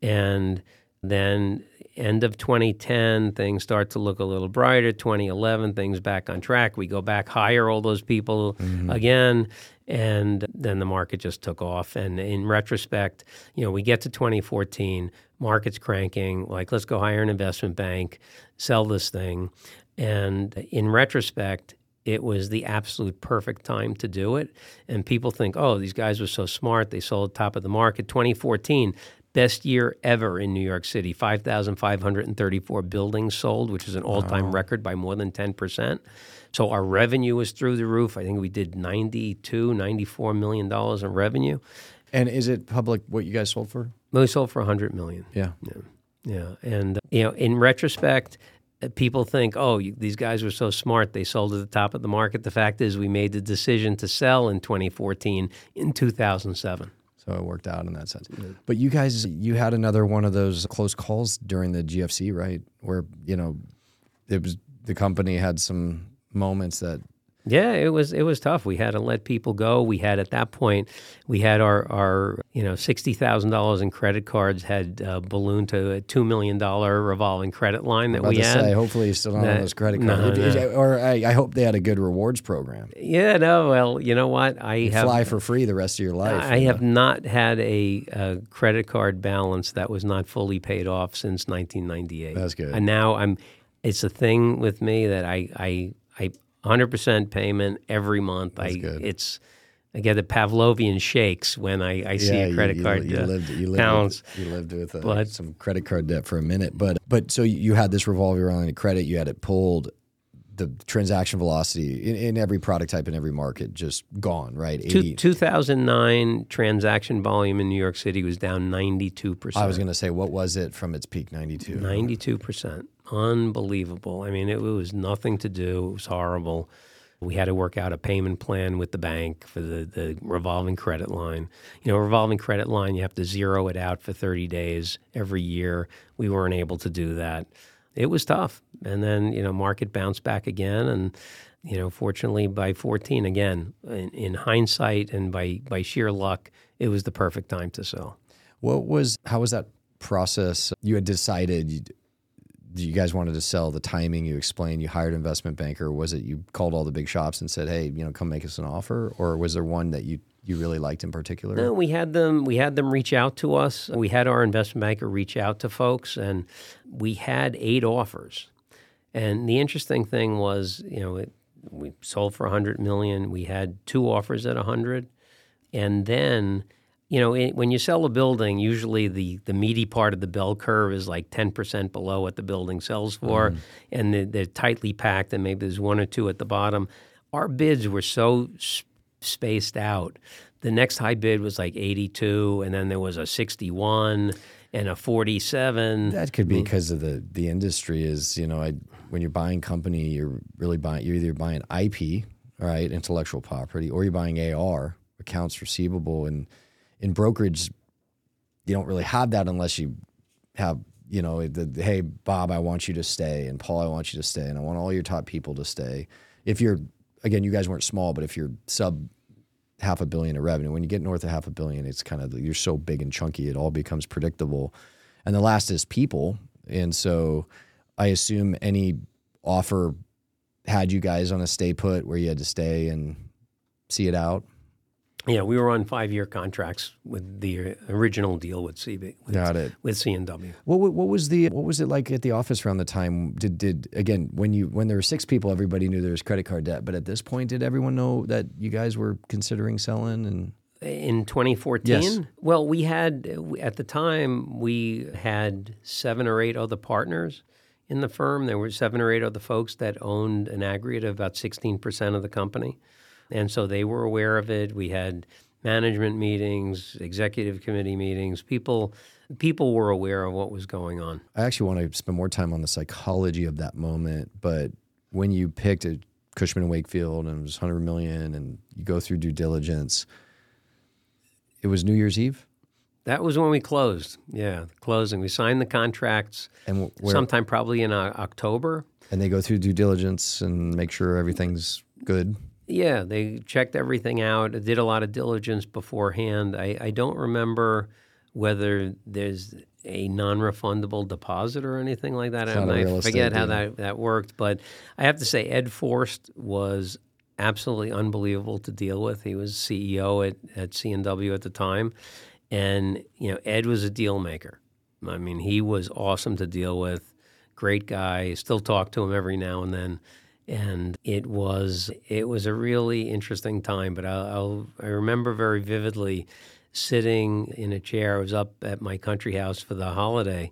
And then end of 2010, things start to look a little brighter. 2011, things back on track. We go back, hire all those people mm-hmm. again, and then the market just took off. And in retrospect, you know, we get to 2014, market's cranking. Like, let's go hire an investment bank, sell this thing. And in retrospect, it was the absolute perfect time to do it. And people think, oh, these guys were so smart. They sold top of the market. 2014, best year ever in New York City 5,534 buildings sold, which is an all time wow. record by more than 10%. So our revenue was through the roof. I think we did 92, 94 million dollars in revenue. And is it public what you guys sold for? We sold for 100 million. Yeah. Yeah. Yeah, and you know, in retrospect, uh, people think, oh, you, these guys were so smart. They sold at the top of the market. The fact is, we made the decision to sell in 2014 in 2007. So it worked out in that sense. Mm-hmm. But you guys, you had another one of those close calls during the GFC, right? Where, you know, it was the company had some moments that yeah, it was it was tough. We had to let people go. We had at that point, we had our our you know sixty thousand dollars in credit cards had uh, ballooned to a two million dollar revolving credit line that we had. Say, hopefully, you still don't have those credit cards. No, no. Or I, I, hope they had a good rewards program. Yeah, no. Well, you know what? I have, fly for free the rest of your life. I have know? not had a, a, credit card balance that was not fully paid off since 1998. That's good. And now I'm. It's a thing with me that I I I 100% payment every month. That's I good. it's I get the Pavlovian shakes when I, I see a credit you, card you, uh, lived, you lived balance. With, you lived with uh, but, some credit card debt for a minute, but but so you had this revolving line of credit. You had it pulled. The transaction velocity in, in every product type in every market just gone right. 80. 2009 transaction volume in New York City was down 92 percent. I was going to say, what was it from its peak? 92. 92 percent unbelievable. I mean, it, was nothing to do. It was horrible. We had to work out a payment plan with the bank for the, the revolving credit line. You know, revolving credit line, you have to zero it out for 30 days every year. We weren't able to do that. it was tough. And then you know, market bounced back again, and you know, fortunately by 14 again, in, in hindsight and by by sheer luck, it was the perfect time to sell. What was how was that process? You had decided you, guys wanted to sell. The timing you explained. You hired investment banker. Was it you called all the big shops and said, "Hey, you know, come make us an offer," or was there one that you you really liked in particular? No, we had them. We had them reach out to us. We had our investment banker reach out to folks, and we had eight offers. And the interesting thing was, you know, it, we sold for 100 million. We had two offers at 100, and then you know, it, when you sell a building, usually the, the meaty part of the bell curve is like 10% below what the building sells for, mm. and they're, they're, tightly packed, and maybe there's one or two at the bottom. Our bids were so sp- spaced out. The next high bid was like 82, and then there was a 61 and a 47. That could be because of the the industry is, you know, I, when you're buying company, you're really buying, you're either buying IP, right, intellectual property, or you're buying AR, accounts receivable, and – in brokerage, you don't really have that unless you have, you know, the, hey, Bob, I want you to stay, and Paul, I want you to stay, and I want all your top people to stay. If you're, again, you guys weren't small, but if you're sub half a billion of revenue, when you get north of half a billion, it's kind of, you're so big and chunky, it all becomes predictable. And the last is people. And so I assume any offer had you guys on a stay put where you had to stay and see it out? Yeah, we were on five-year contracts with the original deal with CB. With, Got it. With C&W. What, what was the what was it like at the office around the time? Did did again when you when there were six people, everybody knew there was credit card debt. But at this point, did everyone know that you guys were considering selling? And in 2014, yes. well, we had at the time we had seven or eight other partners in the firm. There were seven or eight other folks that owned an aggregate of about 16 percent of the company. And so they were aware of it. We had management meetings, executive committee meetings. People people were aware of what was going on. I actually want to spend more time on the psychology of that moment, but when you picked a Cushman and Wakefield and it was 100 million and you go through due diligence, it was New Year's Eve. That was when we closed. Yeah, closing. We signed the contracts and where, sometime probably in uh, October. And they go through due diligence and make sure everything's good. Yeah, they checked everything out, did a lot of diligence beforehand. I, I don't remember whether there's a non-refundable deposit or anything like that. I forget how that, that worked, but I have to say Ed Forst was absolutely unbelievable to deal with. He was CEO at, at C&W at the time, and you know Ed was a deal maker. I mean, he was awesome to deal with. Great guy. Still talk to him every now and then and it was it was a really interesting time. But I'll, I'll, i remember very vividly sitting in a chair. I was up at my country house for the holiday,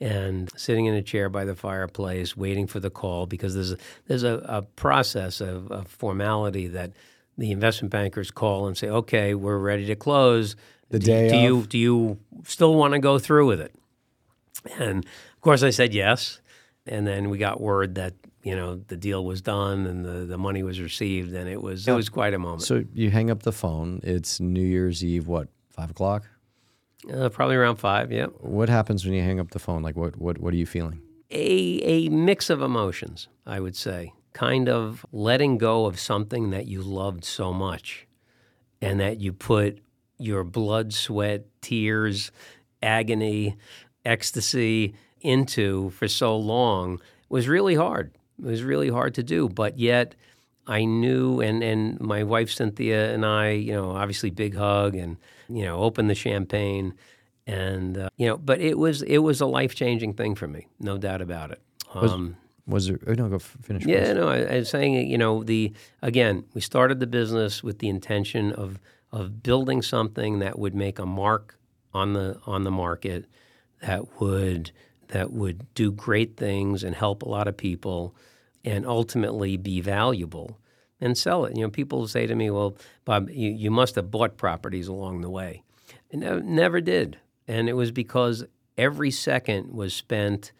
and sitting in a chair by the fireplace, waiting for the call because there's a, there's a, a process of, of formality that the investment bankers call and say, "Okay, we're ready to close." The do, day do of? you do you still want to go through with it? And of course, I said yes. And then we got word that you know the deal was done and the, the money was received and it was it was quite a moment. So you hang up the phone. It's New Year's Eve. What five o'clock? Uh, probably around five. Yeah. What happens when you hang up the phone? Like what what what are you feeling? A a mix of emotions, I would say. Kind of letting go of something that you loved so much, and that you put your blood, sweat, tears, agony, ecstasy into for so long was really hard it was really hard to do, but yet I knew, and, and my wife Cynthia and I, you know, obviously big hug and, you know, open the champagne. And, uh, you know, but it was, it was a life changing thing for me, no doubt about it. Um, was, was there, oh, no, go finish. Yeah, first. no, I, I was saying, you know, the, again, we started the business with the intention of, of building something that would make a mark on the, on the market that would, that would do great things and help a lot of people and ultimately be valuable and sell it. You know, people say to me, "Well, Bob, you, you must have bought properties along the way." And I never did, and it was because every second was spent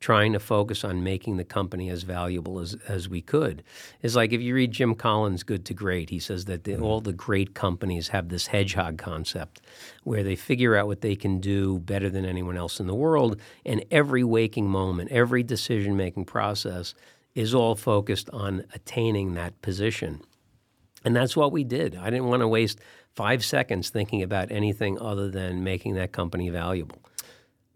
trying to focus on making the company as valuable as, as we could. It's like if you read Jim Collins' Good to Great, he says that the, mm-hmm. all the great companies have this hedgehog concept where they figure out what they can do better than anyone else in the world, and every waking moment, every decision making process is all focused on attaining that position. And that's what we did. I didn't want to waste five seconds thinking about anything other than making that company valuable.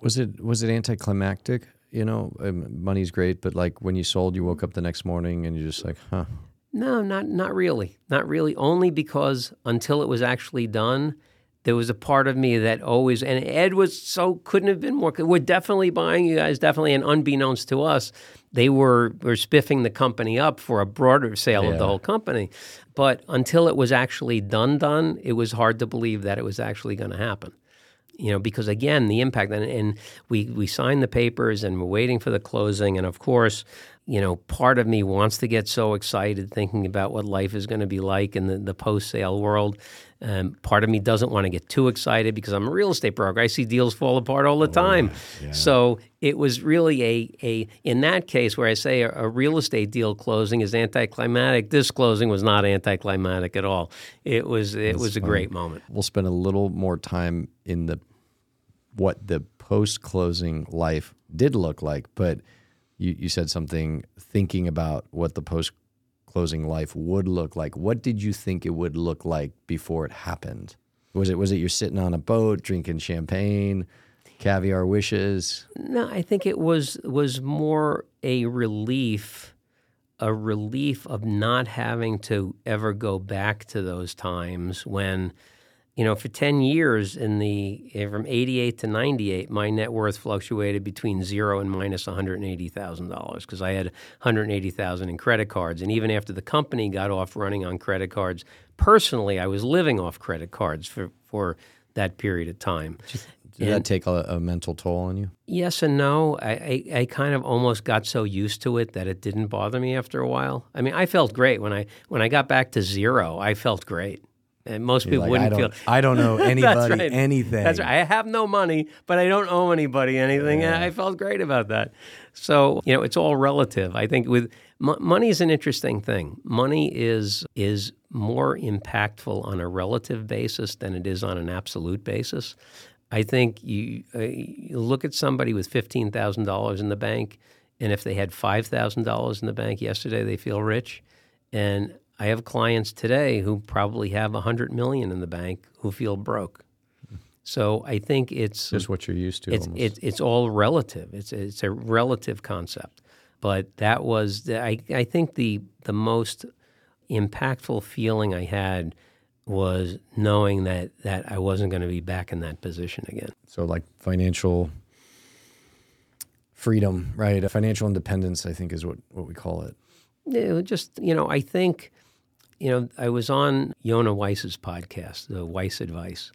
Was it was it anticlimactic? You know, um, money's great, but like when you sold, you woke up the next morning and you're just like, huh. No, not not really, not really. Only because until it was actually done, there was a part of me that always and Ed was so couldn't have been more. We're definitely buying you guys, definitely, and unbeknownst to us, they were were spiffing the company up for a broader sale yeah. of the whole company. But until it was actually done, done, it was hard to believe that it was actually going to happen you know, because again, the impact, and, and, we, we signed the papers and we're waiting for the closing. And of course, you know, part of me wants to get so excited thinking about what life is going to be like in the, the post sale world. Um, part of me doesn't want to get too excited because I'm a real estate broker. I see deals fall apart all the oh, time. Yeah, yeah. So it was really a, a in that case where I say a, a, real estate deal closing is anticlimactic. This closing was not anticlimactic at all. It was it That's was a great moment. We'll spend a little more time in the what the post closing life did look like, but you, you said something thinking about what the post closing life would look like. What did you think it would look like before it happened? Was it was it you're sitting on a boat drinking champagne, caviar wishes? No, I think it was was more a relief, a relief of not having to ever go back to those times when you know, for 10 years in the eh, from 88 to 98, my net worth fluctuated between zero and minus $180,000 because I had 180,000 in credit cards. And even after the company got off running on credit cards, personally, I was living off credit cards for, for that period of time. Did and that take a, a, mental toll on you? Yes and no. I, I, I, kind of almost got so used to it that it didn't bother me after a while. I mean, I felt great when I when I got back to zero. I felt great. And most You're people like, wouldn't I feel. I don't know anybody right. anything. That's right. I have no money, but I don't owe anybody anything. Yeah. And I felt great about that. So you know, it's all relative. I think with m- money is an interesting thing. Money is is more impactful on a relative basis than it is on an absolute basis. I think you, uh, you look at somebody with fifteen thousand dollars in the bank, and if they had five thousand dollars in the bank yesterday, they feel rich. And I have clients today who probably have a 100 million in the bank who feel broke. So I think it's just what you're used to. It's it, it's all relative. It's it's a relative concept. But that was the, I I think the the most impactful feeling I had was knowing that that I wasn't going to be back in that position again. So like financial freedom, right? Financial independence, I think, is what what we call it. Yeah, just you know, I think you know, I was on Yonah Weiss's podcast, the Weiss Advice,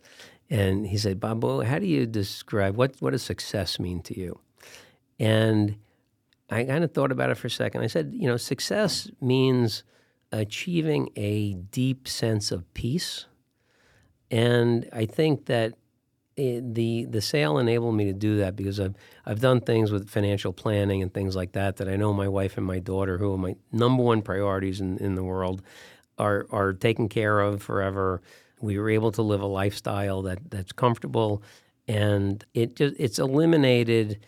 and he said, Bob, how do you describe what, what does success mean to you? And I kind of thought about it for a second. I said, you know, success means achieving a deep sense of peace. And I think that it, the the sale enabled me to do that because I've I've done things with financial planning and things like that that I know my wife and my daughter, who are my number one priorities in, in the world, are are taken care of forever. We were able to live a lifestyle that that's comfortable, and it just it's eliminated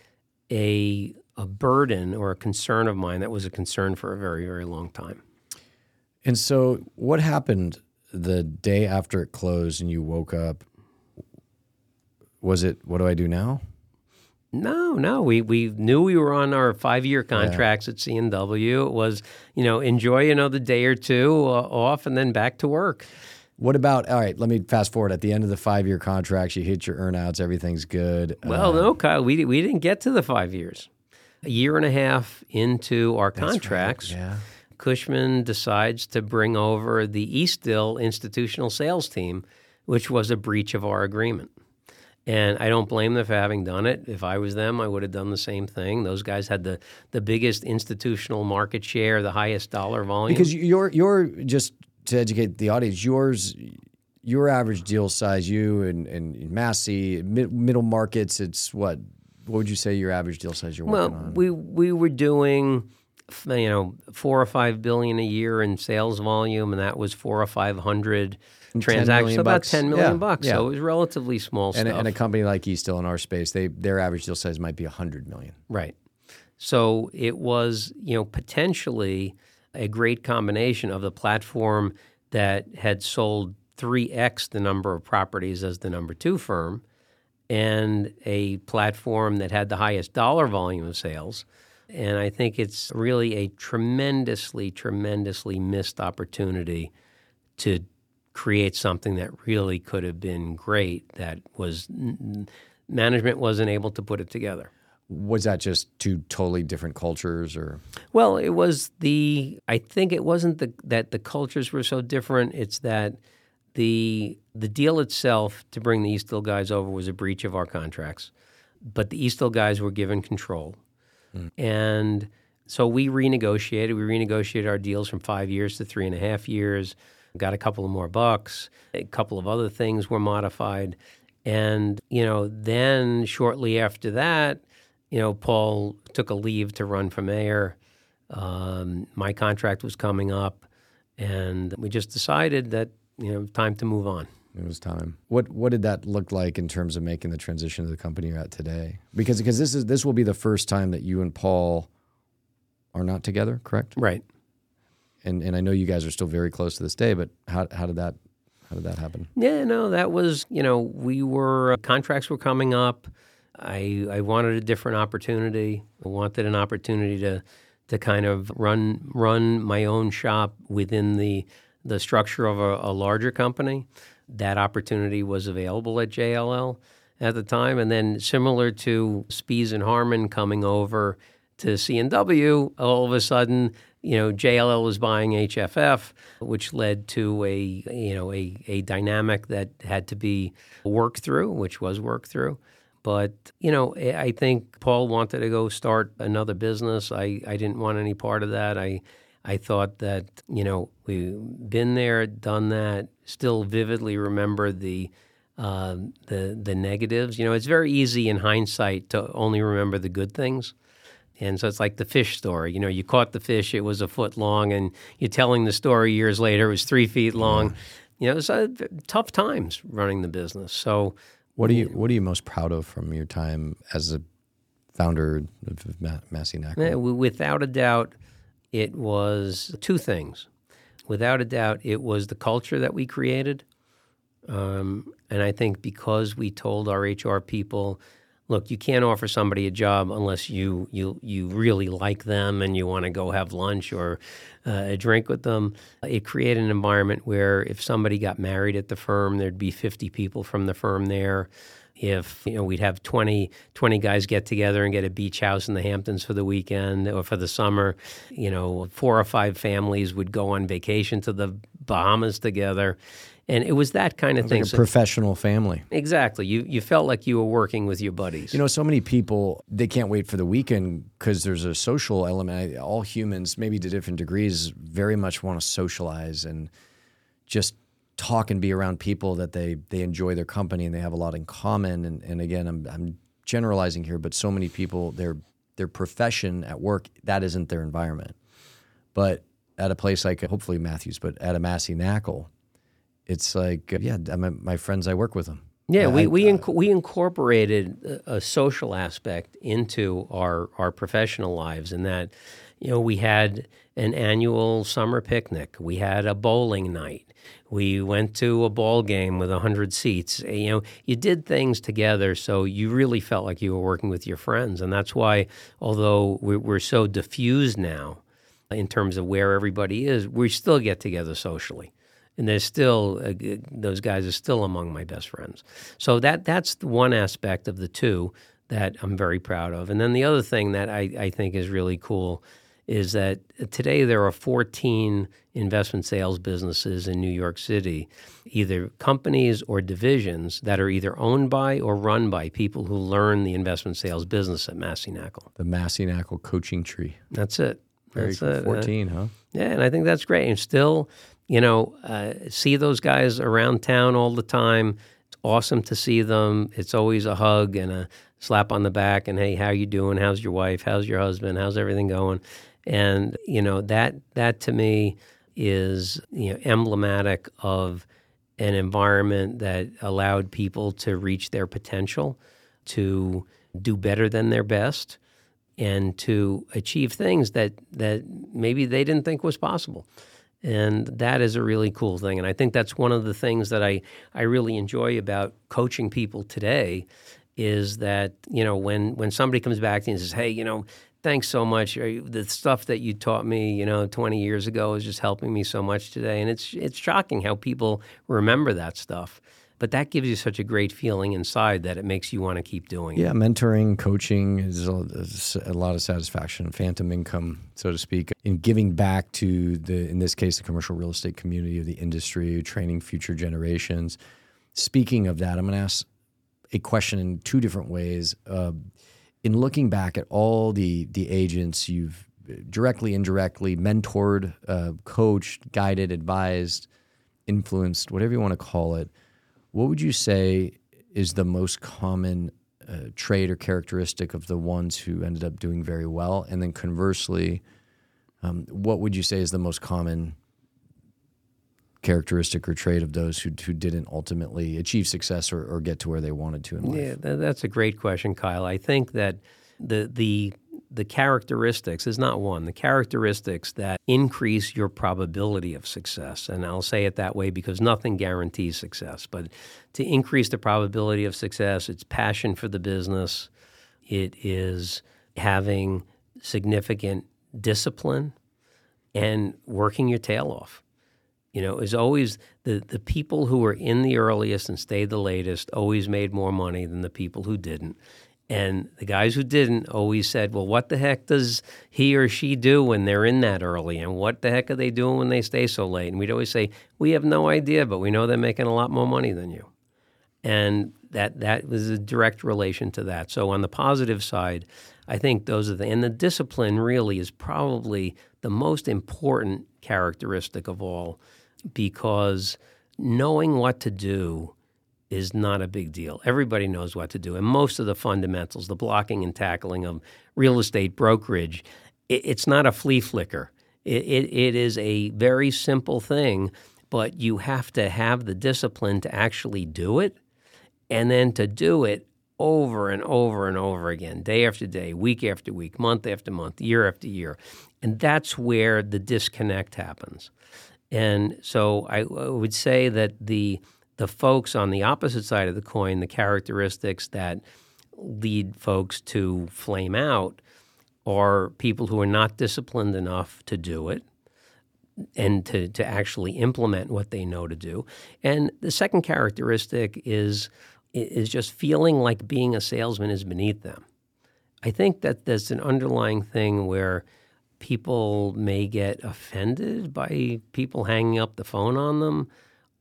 a a burden or a concern of mine that was a concern for a very very long time. And so, what happened the day after it closed and you woke up? Was it what do I do now? No, no. We we knew we were on our five year contracts yeah. at C&W. It was, you know, enjoy another day or two uh, off and then back to work. What about all right? Let me fast forward. At the end of the five year contracts, you hit your earnouts. Everything's good. Well, uh, no, Kyle, we we didn't get to the five years. A year and a half into our contracts, right. yeah. Cushman decides to bring over the Eastdil institutional sales team, which was a breach of our agreement. And I don't blame them for having done it. If I was them, I would have done the same thing. Those guys had the, the biggest institutional market share, the highest dollar volume. Because you're you're just to educate the audience, yours your average deal size, you and, and Massey, mid, middle markets, it's what what would you say your average deal size you're Well, working on? we we were doing, you know, four or five billion a year in sales volume, and that was four or five hundred transactions. about bucks. ten million Yeah, bucks. yeah. So it was relatively small and, a, and a company like Eastdil in our space, they their average deal size might be 100 million. Right. So it was, you know, potentially a great combination of the platform that had sold 3x the number of properties as the number two firm and a platform that had the highest dollar volume of sales. And I think it's really a tremendously, tremendously missed opportunity to create something that really could have been great that was management wasn't able to put it together. Was that just two totally different cultures or Well, it was the. I think it wasn't the, that the cultures were so different. It's that the the deal itself to bring the Eastdil guys over was a breach of our contracts, but the Eastdil guys were given control, hmm. and so we renegotiated. We renegotiated our deals from five years to three and a half years. Got a couple of more bucks. A couple of other things were modified, and you know then shortly after that, you know Paul took a leave to run for mayor. Um, my contract was coming up, and we just decided that you know time to move on. it was time? What what did that look like in terms of making the transition to the company you're at today? Because because this is this will be the first time that you and Paul are not together, correct? Right. And and I know you guys are still very close to this day, but how how did that how did that happen? Yeah, no, that was you know we were uh, contracts were coming up. I I wanted a different opportunity. I wanted an opportunity to to kind of run run my own shop within the the structure of a, a larger company. That opportunity was available at JLL at the time, and then similar to Spies and Harmon coming over to C&W, all of a sudden, you know, JLL was buying HFF, which led to a you know a, a dynamic that had to be worked through, which was worked through. But you know, I think Paul wanted to go start another business. I, I didn't want any part of that. I I thought that you know we've been there, done that. Still vividly remember the uh, the the negatives. You know, it's very easy in hindsight to only remember the good things. And so it's like the fish story. You know, you caught the fish, it was a foot long, and you're telling the story years later, it was three feet long. You know, so tough times running the business. So, What are you What are you most proud of from your time as a founder of Ma- Massey Knakal? w- without a doubt, it was two things. Without a doubt, it was the culture that we created. Um, and I think because we told our HR people, look, you can't offer somebody a job unless you you you really like them and you want to go have lunch or uh, a drink with them. It created an environment where if somebody got married at the firm, there'd be 50 people from the firm there. If you know, we'd have 20, 20 guys get together and get a beach house in the Hamptons for the weekend or for the summer. You know, four or five families would go on vacation to the Bahamas together, and it was that kind of thing. Like a So- professional family. Exactly. You you felt like you were working with your buddies. You know, so many people they can't wait for the weekend because there's a social element. All humans, maybe to different degrees, very much want to socialize and just talk and be around people that they they enjoy their company and they have a lot in common. And, and again, I'm I'm generalizing here, but so many people their their profession at work that isn't their environment. But at a place like hopefully Matthews, but at a Massey Knakal, it's like yeah, I'm, my friends I work with them. yeah, we we uh, inc- we incorporated a, social aspect into our our professional lives, in that you know we had an annual summer picnic, we had a bowling night, we went to a ball game with hundred seats. Eh, you know, you did things together, so you really felt like you were working with your friends, and that's why, although we're so diffused now in terms of where everybody is, we still get together socially. And there's still uh, those guys are still among my best friends. So that that's the one aspect of the two that I'm very proud of. And then the other thing that I, I think is really cool is that today there are 14 investment sales businesses in New York City, either companies or divisions that are either owned by or run by people who learn the investment sales business at Massey Knakal. The Massey Knakal coaching tree. That's it. Very That's cool. it. Uh, 14, huh? yeah, and I think that's great. And still, you know, uh, see those guys around town all the time. It's awesome to see them. It's always a hug and a slap on the back and hey, how you doing? How's your wife? How's your husband? How's everything going? And you know that that to me is you know emblematic of an environment that allowed people to reach their potential, to do better than their best, and to achieve things that that maybe they didn't think was possible. And that is a really cool thing. And I think that's one of the things that I, I really enjoy about coaching people today is that, you know, when, when somebody comes back and says, hey, you know, thanks so much. The stuff that you taught me, you know, 20 years ago is just helping me so much today. And it's, it's shocking how people remember that stuff. But that gives you such a great feeling inside that it makes you want to keep doing yeah, it. Yeah, mentoring, coaching is a, a, lot of satisfaction, phantom income, so to speak, in giving back to the, in this case, the commercial real estate community of the industry, training future generations. Speaking of that, I'm going to ask a question in two different ways. Uh, in looking back at all the the agents you've directly, indirectly mentored, uh, coached, guided, advised, influenced, whatever you want to call it what would you say is the most common uh, trait or characteristic of the ones who ended up doing very well? And then conversely, um, what would you say is the most common characteristic or trait of those who, who didn't ultimately achieve success or, or get to where they wanted to in life? Yeah, that's a great question, Kyle. I think that the the the characteristics is not one, the characteristics that increase your probability of success. And I'll say it that way because nothing guarantees success. But to increase the probability of success, it's passion for the business, it is having significant discipline and working your tail off. You know, is always the, the people who were in the earliest and stayed the latest always made more money than the people who didn't. And the guys who didn't always said, well, what the heck does he or she do when they're in that early? And what the heck are they doing when they stay so late? And we'd always say, we have no idea, but we know they're making a lot more money than you. And that, that was a direct relation to that. So on the positive side, I think those are the, and the discipline really is probably the most important characteristic of all because knowing what to do is not a big deal. Everybody knows what to do. And most of the fundamentals, the blocking and tackling of real estate brokerage, it, it's not a flea flicker. It, it, it is a very simple thing, but you have to have the discipline to actually do it and then to do it over and over and over again, day after day, week after week, month after month, year after year. And that's where the disconnect happens. And so I, I would say that the the folks on the opposite side of the coin, the characteristics that lead folks to flame out, are people who are not disciplined enough to do it and to, to actually implement what they know to do. And the second characteristic is is just feeling like being a salesman is beneath them. I think that there's an underlying thing where people may get offended by people hanging up the phone on them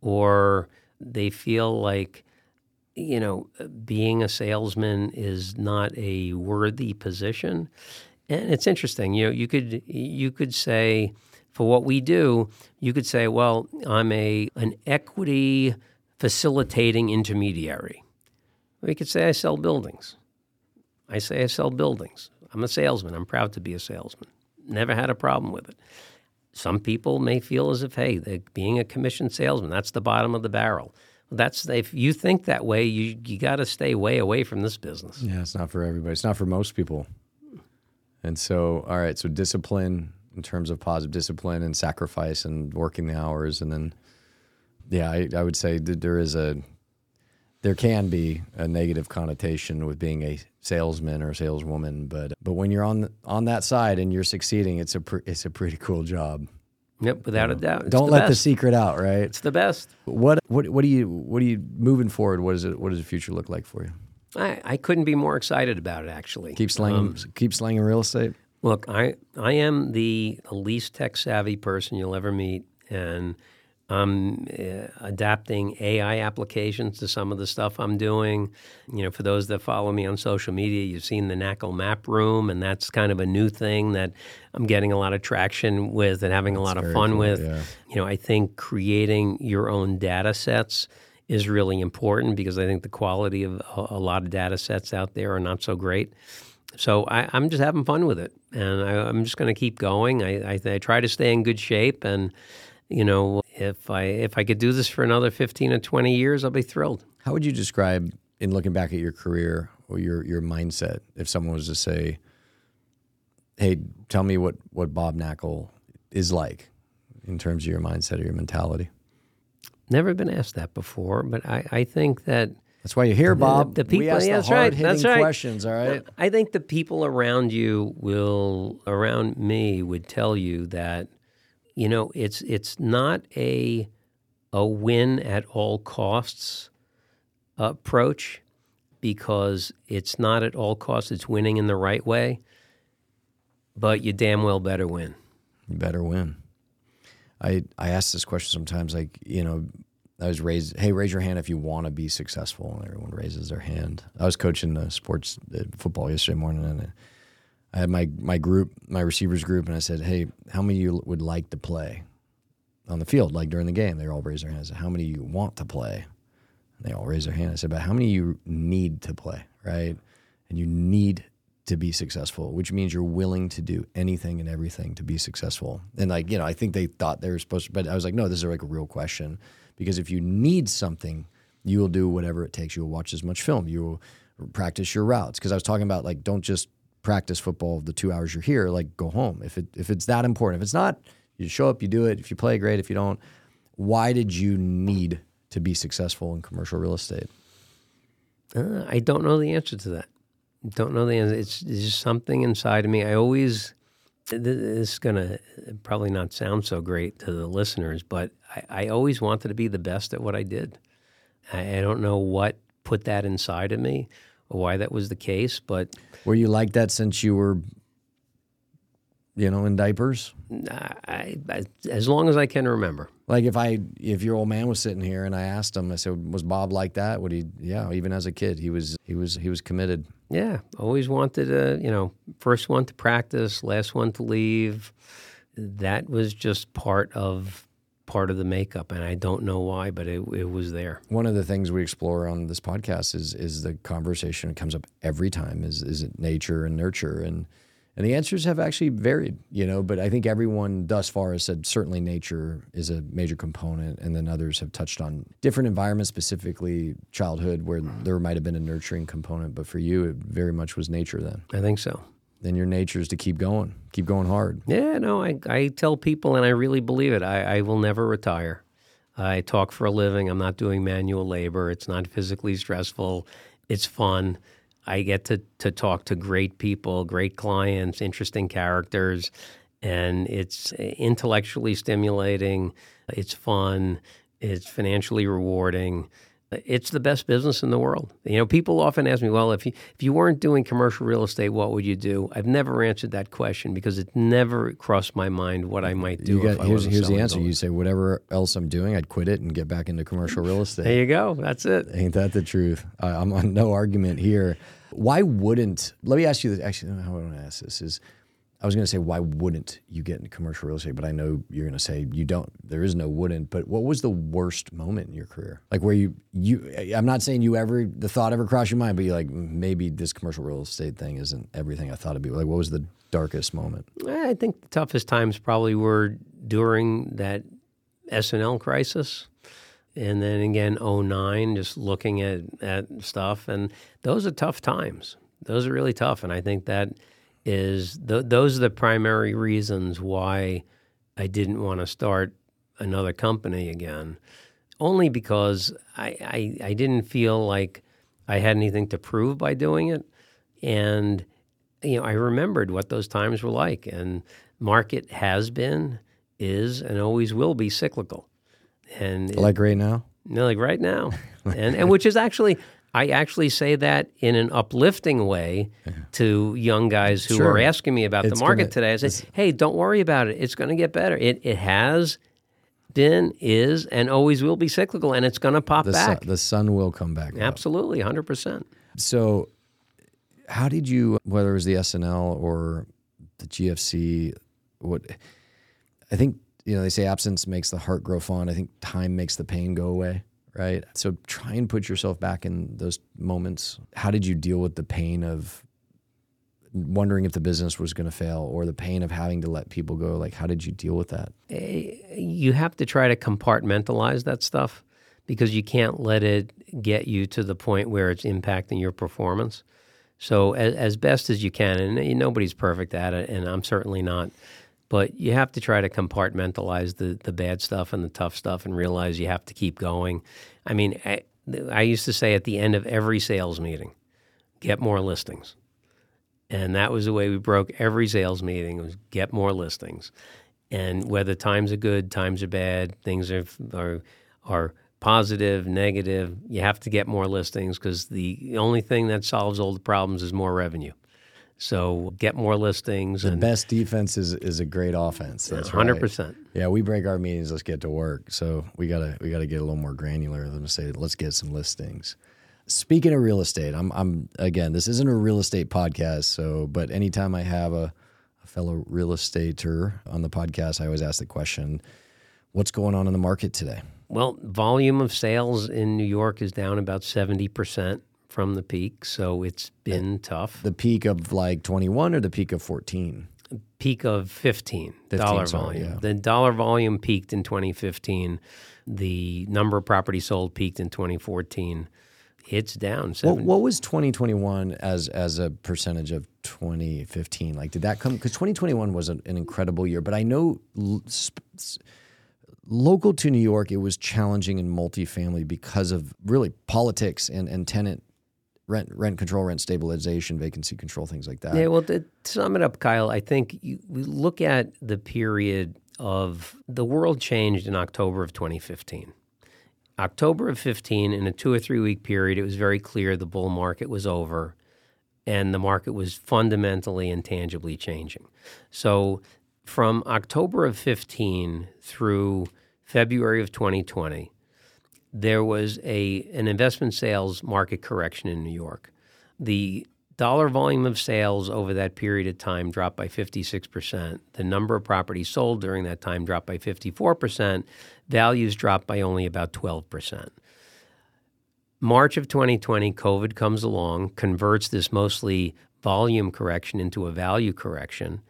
or they feel like you know being a salesman is not a worthy position. And it's interesting you know you could you could say for what we do you could say well i'm a an equity facilitating intermediary. We could say i sell buildings. I say i sell buildings. I'm a salesman. I'm proud to be a salesman. Never had a problem with it some people may feel as if, hey, being a commission salesman, that's the bottom of the barrel. That's if you think that way, you you got to stay way away from this business. Yeah, it's not for everybody. It's not for most people. And so, all right, so discipline in terms of positive discipline and sacrifice and working the hours, and then, yeah, I, I would say that there is a there can be a negative connotation with being a salesman or saleswoman, but but when you're on on that side and you're succeeding, it's a pr- it's a pretty cool job. Yep, without you know, a doubt. It's Don't the let best. the secret out, right? It's the best. What what what do you what are you moving forward? What is it? What does the future look like for you? I, I couldn't be more excited about it. Actually, keep slanging um, keep slanging real estate. Look, I I am the least tech savvy person you'll ever meet, and I'm uh, adapting AI applications to some of the stuff I'm doing. You know, for those that follow me on social media, you've seen the NACL Map Room, and that's kind of a new thing that I'm getting a lot of traction with and having that's a lot of fun cool, with. Yeah. You know, I think creating your own data sets is really important because I think the quality of a, a lot of data sets out there are not so great. So I, am just having fun with it, and I, am just going to keep going. I, I, I, try to stay in good shape, and you know, if I if I could do this for another 15 or 20 years, I'll be thrilled. How would you describe, in looking back at your career or your your mindset, if someone was to say, "Hey, tell me what what Bob Knakal is like in terms of your mindset or your mentality"? Never been asked that before, but I, I think that that's why you're here, Bob. The, the people, we ask yeah, the right. That's right. questions. All right. I think the people around you will, around me, would tell you that, you know, it's it's not a a win at all costs approach because it's not at all costs. It's winning in the right way, but you damn well better win. You better win. I I ask this question sometimes, like you know, I was raised, hey, raise your hand if you want to be successful, and everyone raises their hand. I was coaching the sports football yesterday morning, and I had my my group, my receivers group, and I said, hey, how many of you would like to play on the field, like during the game? They all raised their hands. How many of you want to play? And they all raised their hand. I said, but how many of you need to play, right? And you need to be successful, which means you're willing to do anything and everything to be successful. And like, you know, I think they thought they were supposed to, but I was like, no, this is like a real question. Because if you need something, you will do whatever it takes. You will watch as much film. You will practice your routes. Because I was talking about like, don't just practice football the two hours you're here. Like, go home. If it if it's that important. If it's not, you show up, you do it. If you play, great. If you don't, why did you need to be successful in commercial real estate? Uh, I don't know the answer to that. Don't know the answer. It's, it's just something inside of me. I always, this is going to probably not sound so great to the listeners, but I, I always wanted to be the best at what I did. I, I don't know what put that inside of me why that was the case, but. Were you like that since you were you know, in diapers? I, I, as long as I can remember. Like if I, if your old man was sitting here and I asked him, I said, "Was Bob like that?" Would he? Yeah, even as a kid, he was. He was. He was committed. Yeah, always wanted to. You know, first one to practice, last one to leave. That was just part of part of the makeup, and I don't know why, but it, it was there. One of the things we explore on this podcast is is the conversation that comes up every time is is it nature and nurture and and the answers have actually varied, you know, but I think everyone thus far has said certainly nature is a major component. And then others have touched on different environments, specifically childhood, where there might have been a nurturing component. But for you, it very much was nature then. I think so. Then your nature is to keep going, keep going hard. Yeah, no, I, I tell people, and I really believe it, I, I will never retire. I talk for a living. I'm not doing manual labor. It's not physically stressful. It's fun. I get to to talk to great people, great clients, interesting characters, and it's intellectually stimulating. It's fun. It's financially rewarding. It's the best business in the world. You know, people often ask me, "Well, if you if you weren't doing commercial real estate, what would you do?" I've never answered that question because it never crossed my mind what I might do. Got, here's here's the answer. You say, "Whatever else I'm doing, I'd quit it and get back into commercial real estate." there you go. That's it. Ain't that the truth? I'm on no argument here. Why wouldn't? Let me ask you this. Actually, how I want to ask this is, I was going to say, why wouldn't you get into commercial real estate? But I know you're going to say you don't. There is no wouldn't. But what was the worst moment in your career? Like where you you? I'm not saying you ever the thought ever crossed your mind, but you're like maybe this commercial real estate thing isn't everything I thought it'd be. Like what was the darkest moment? I think the toughest times probably were during that S&L crisis and then again 09 just looking at, at stuff and those are tough times those are really tough and i think that is th- those are the primary reasons why i didn't want to start another company again. Only because I, I, I didn't feel like i had anything to prove by doing it. And you know i remembered what those times were like. And market has been is and always will be cyclical. And like it, right now? No, like right now, and and which is actually I actually say that in an uplifting way to young guys who Sure. are asking me about It's the market gonna- today. I say, hey, don't worry about it. It's going to get better. It it has been, is, and always will be cyclical, and it's going to pop The sun, back. the sun will come back. up. Absolutely, hundred percent. So, how did you, whether it was the S&L or the GFC, what I think you know they say absence makes the heart grow fond. I think time makes the pain go away, right? So try and put yourself back in those moments. How did you deal with the pain of wondering if the business was going to fail or the pain of having to let people go? Like, how did you deal with that? Eh, you have to try to compartmentalize that stuff because you can't let it get you to the point where it's impacting your performance. So, as, as best as you can, and nobody's perfect at it, and I'm certainly not, but you have to try to compartmentalize the, the bad stuff and the tough stuff and realize you have to keep going. I mean, I, I used to say at the end of every sales meeting, get more listings and that was the way we broke every sales meeting was get more listings. And whether times are good, times are bad, things are are are positive, negative, you have to get more listings because the only thing that solves all the problems is more revenue. So get more listings. The and best defense is, is a great offense. That's hundred right. percent. Yeah, we break our meetings. Let's get to work. So we gotta we gotta get a little more granular than to say let's get some listings. Speaking of real estate, I'm I'm again, this isn't a real estate podcast, so but anytime I have a, a fellow real estater on the podcast, I always ask the question, what's going on in the market today? Well, volume of sales in New York is down about 70% from the peak, so it's uh, been tough. The peak of like 21 or the peak of 14? Peak of 15, 15, dollar sorry, volume. yeah. The dollar volume peaked in 2015. The number of properties sold peaked in 2014. It's down What, what was 2021 as as a percentage of 2015? Like, did that come? Because 2021 was an, an incredible year, but I know l- sp- s- local to New York, it was challenging in multifamily because of really politics and, and tenant rent rent control, rent stabilization, vacancy control, things like that. Yeah, well, to, sum it up, Kyle, I think you, we look at the period of the world changed in October of 2015. October of 15, in a two or three week period, it was very clear the bull market was over and the market was fundamentally and tangibly changing. So from October of 15 through February of 2020, there was a an investment sales market correction in New York. The dollar volume of sales over that period of time dropped by 56%. The number of properties sold during that time dropped by 54%. Values dropped by only about 12%. March of 2020, COVID comes along, converts this mostly volume correction into a value correction.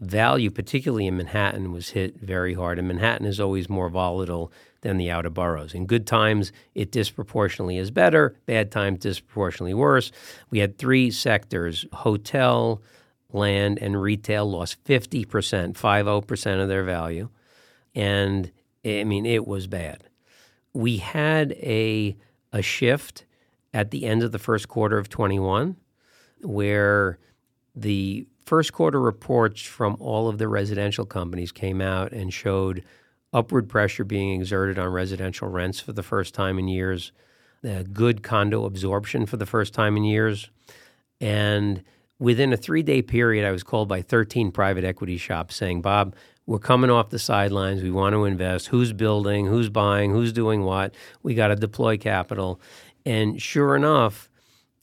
Value, particularly in Manhattan, was hit very hard, and Manhattan is always more volatile than the outer boroughs. In good times, it disproportionately is better, bad times, disproportionately worse. We had three sectors hotel, land, and retail lost 50%, 50% of their value. And I mean, it was bad. We had a, a shift at the end of the first quarter of 21 where the first quarter reports from all of the residential companies came out and showed upward pressure being exerted on residential rents for the first time in years, uh, good condo absorption for the first time in years. And within a three day period, I was called by 13 private equity shops saying, Bob, we're coming off the sidelines. We want to invest. Who's building? Who's buying? Who's doing what? We got to deploy capital. And sure enough,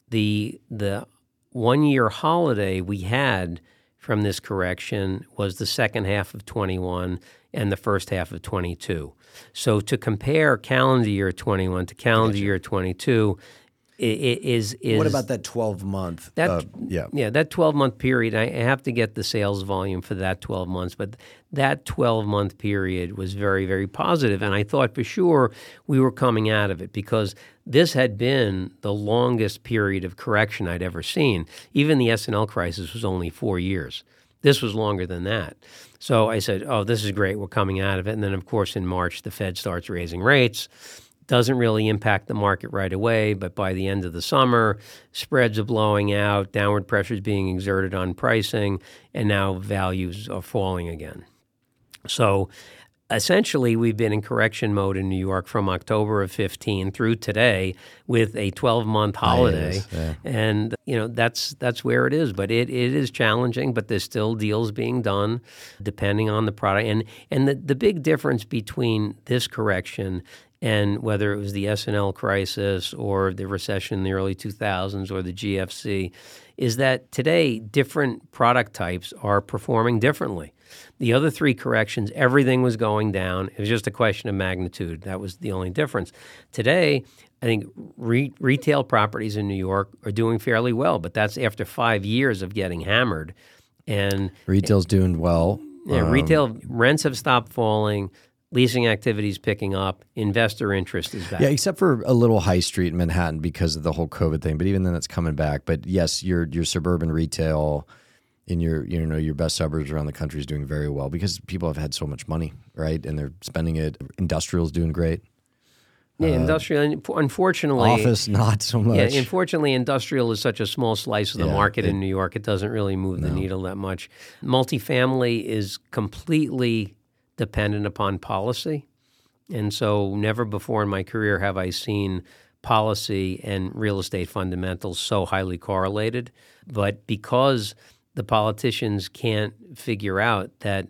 the the one year holiday we had from this correction was the second half of 21 and the first half of 22. So to compare calendar year 21 to calendar year 22 i- i- is is What about that 12 month? That- uh, yeah. yeah, that 12 month period, I have to get the sales volume for that 12 months, but that 12 month period was very, very positive. And I thought for sure we were coming out of it because this had been the longest period of correction I'd ever seen. Even the S&L crisis was only four years. This was longer than that. So I said, oh, this is great. We're coming out of it. And then, of course, in March, the Fed starts raising rates doesn't really impact the market right away, but by the end of the summer, spreads are blowing out, downward pressure is being exerted on pricing, and now values are falling again. So essentially, we've been in correction mode in New York from October of 15 through today with a 12 month holiday. Hiatus, yeah. And you know that's that's where it is, but it, it is challenging. But there's still deals being done, depending on the product. And and the, the big difference between this correction and whether it was the S&L crisis or the recession in the early 2000s or the GFC, is that today different product types are performing differently. The other three corrections, everything was going down. It was just a question of magnitude. That was the only difference. Today, I think re- retail properties in New York are doing fairly well, but that's after five years of getting hammered. And retail's doing well. Yeah, um, retail rents have stopped falling leasing activities picking up, investor interest is back. Yeah, except for a little high street in Manhattan because of the whole COVID thing. But even then, it's coming back. But yes, your your suburban retail in your you know your best suburbs around the country is doing very well because people have had so much money, right? And they're spending it. Industrial is doing great. Yeah, uh, industrial. Unfortunately, office not so much. Yeah, unfortunately, industrial is such a small slice of the yeah, market it, in New York. It doesn't really move no. the needle that much. Multifamily is completely dependent upon policy. And so, never before in my career have I seen policy and real estate fundamentals so highly correlated. But because the politicians can't figure out that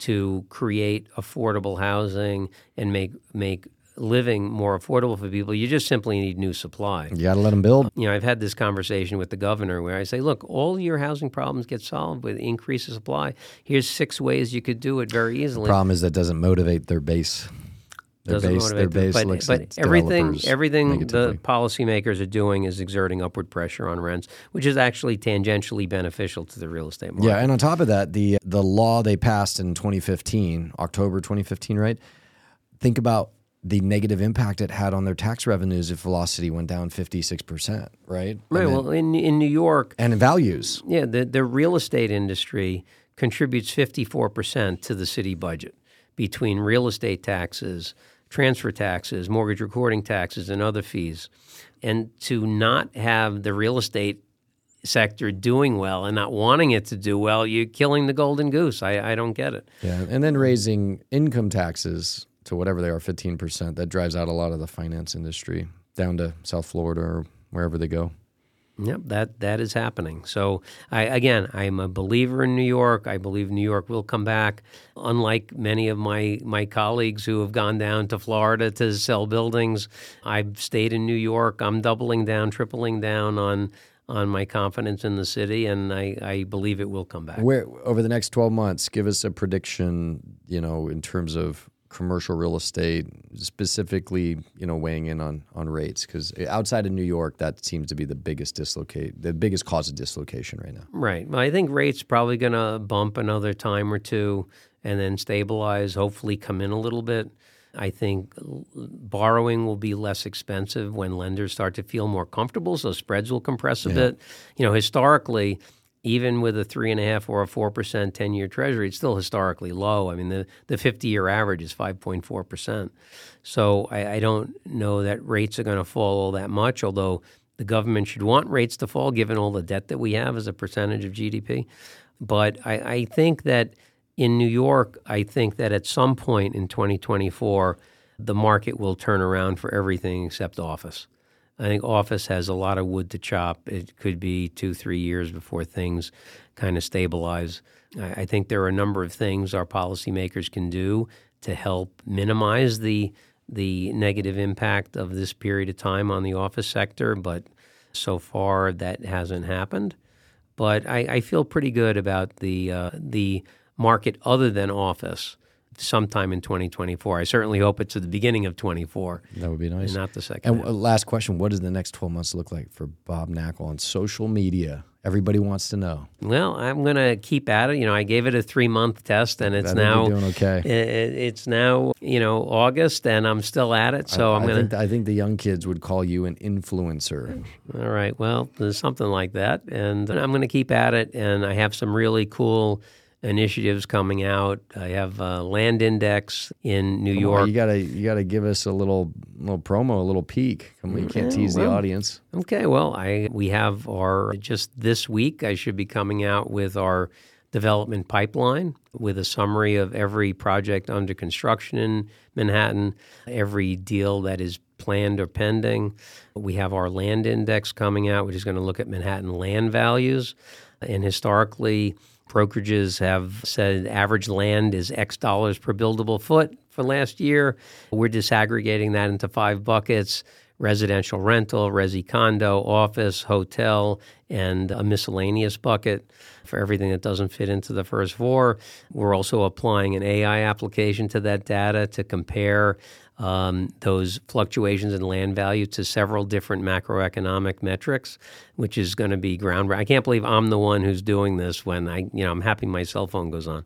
to create affordable housing and make make living more affordable for people, you just simply need new supply. You got to let them build. You know, I've had this conversation with the governor where I say, look, all your housing problems get solved with increase of supply. Here's six ways you could do it very easily. The problem is that doesn't motivate their base. Their doesn't base, motivate their base but, looks but everything, everything the policymakers are doing is exerting upward pressure on rents, which is actually tangentially beneficial to the real estate market. Yeah, and on top of that, the the law they passed in 2015, October 2015, right? Think about the negative impact it had on their tax revenues if velocity went down 56%, right? Right. well, in, in New York. And in values. Yeah, the, the real estate industry contributes 54% to the city budget between real estate taxes, transfer taxes, mortgage recording taxes, and other fees. And to not have the real estate sector doing well and not wanting it to do well, you're killing the golden goose. I, I don't get it. Yeah. And then raising income taxes to whatever they are, 15%. That drives out a lot of the finance industry down to South Florida or wherever they go. Yep, that that is happening. So, I, again, I'm a believer in New York. I believe New York will come back. Unlike many of my my colleagues who have gone down to Florida to sell buildings, I've stayed in New York. I'm doubling down, tripling down on on my confidence in the city, and I, I believe it will come back. Where over the next 12 months, give us a prediction. You know, in terms of commercial real estate, specifically, you know, weighing in on on rates because outside of New York, that seems to be the biggest dislocate, the biggest cause of dislocation right now. Right. Well, I think rates probably going to bump another time or two and then stabilize. Hopefully, come in a little bit. I think borrowing will be less expensive when lenders start to feel more comfortable, so spreads will compress a yeah. bit. You know, historically, even with a three and a half or a four percent ten year treasury, it's still historically low. I mean, the the fifty year average is five point four percent. So I, I, don't know that rates are going to fall all that much. Although the government should want rates to fall, given all the debt that we have as a percentage of GDP. But I, I think that in New York, I think that at some point in 2024, the market will turn around for everything except office. I think office has a lot of wood to chop. It could be two, three years before things kind of stabilize. I, I think there are a number of things our policymakers can do to help minimize the the negative impact of this period of time on the office sector, but so far that hasn't happened. But I, I feel pretty good about the uh, the market other than office sometime in 2024. I certainly hope it's at the beginning of 24. That would be nice. not the second. And uh, last question What does the next 12 months look like for Bob Knakal on social media? Everybody wants to know. Well, I'm going to keep at it. You know, I gave it a three month test, and it's now doing okay. It, it's now you know August, and I'm still at it. So I, am going to. I think the young kids would call you an influencer. All right. Well, there's something like that, and I'm going to keep at it. And I have some really cool initiatives coming out. I have a land index in New Come York. On, you gotta you gotta give us a little little promo, a little peek. Come on, you can't tease well, the audience. Okay, well, I we have our just this week. I should be coming out with our development pipeline with a summary of every project under construction in Manhattan, every deal that is planned or pending. We have our land index coming out, which is going to look at Manhattan land values. And historically, Brokerages have said average land is X dollars per buildable foot for last year. We're disaggregating that into five buckets residential rental, resi condo, office, hotel, and a miscellaneous bucket for everything that doesn't fit into the first four. We're also applying an AI application to that data to compare um, those fluctuations in land value to several different macroeconomic metrics, which is going to be groundbreaking. I can't believe I'm the one who's doing this when I, you know, I'm happy my cell phone goes on.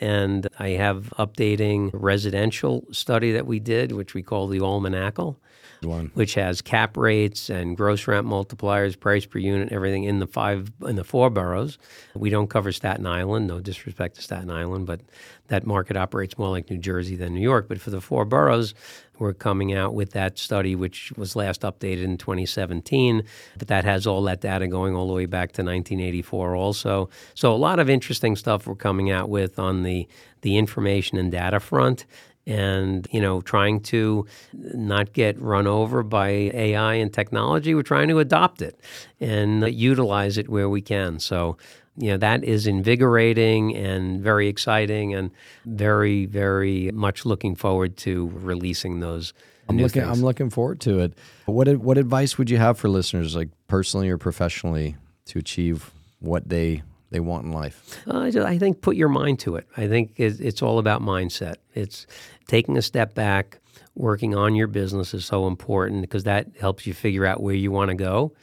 And I have updating residential study that we did, which we call the Almanakal One. which has cap rates and gross rent multipliers, price per unit, everything in the five in the four boroughs. We don't cover Staten Island, no disrespect to Staten Island, but that market operates more like New Jersey than New York. But for the four boroughs, we're coming out with that study, which was last updated in 2017. But that has all that data going all the way back to 1984, also. So a lot of interesting stuff we're coming out with on the the information and data front and you know trying to not get run over by AI and technology we're trying to adopt it and utilize it where we can so you know that is invigorating and very exciting and very very much looking forward to releasing those I'm looking. things. I'm looking forward to it. What What advice would you have for listeners, like personally or professionally, to achieve what they they want in life? Uh, I think put your mind to it. I think it's all about mindset. It's taking a step back, working on your business is so important because that helps you figure out where you want to go,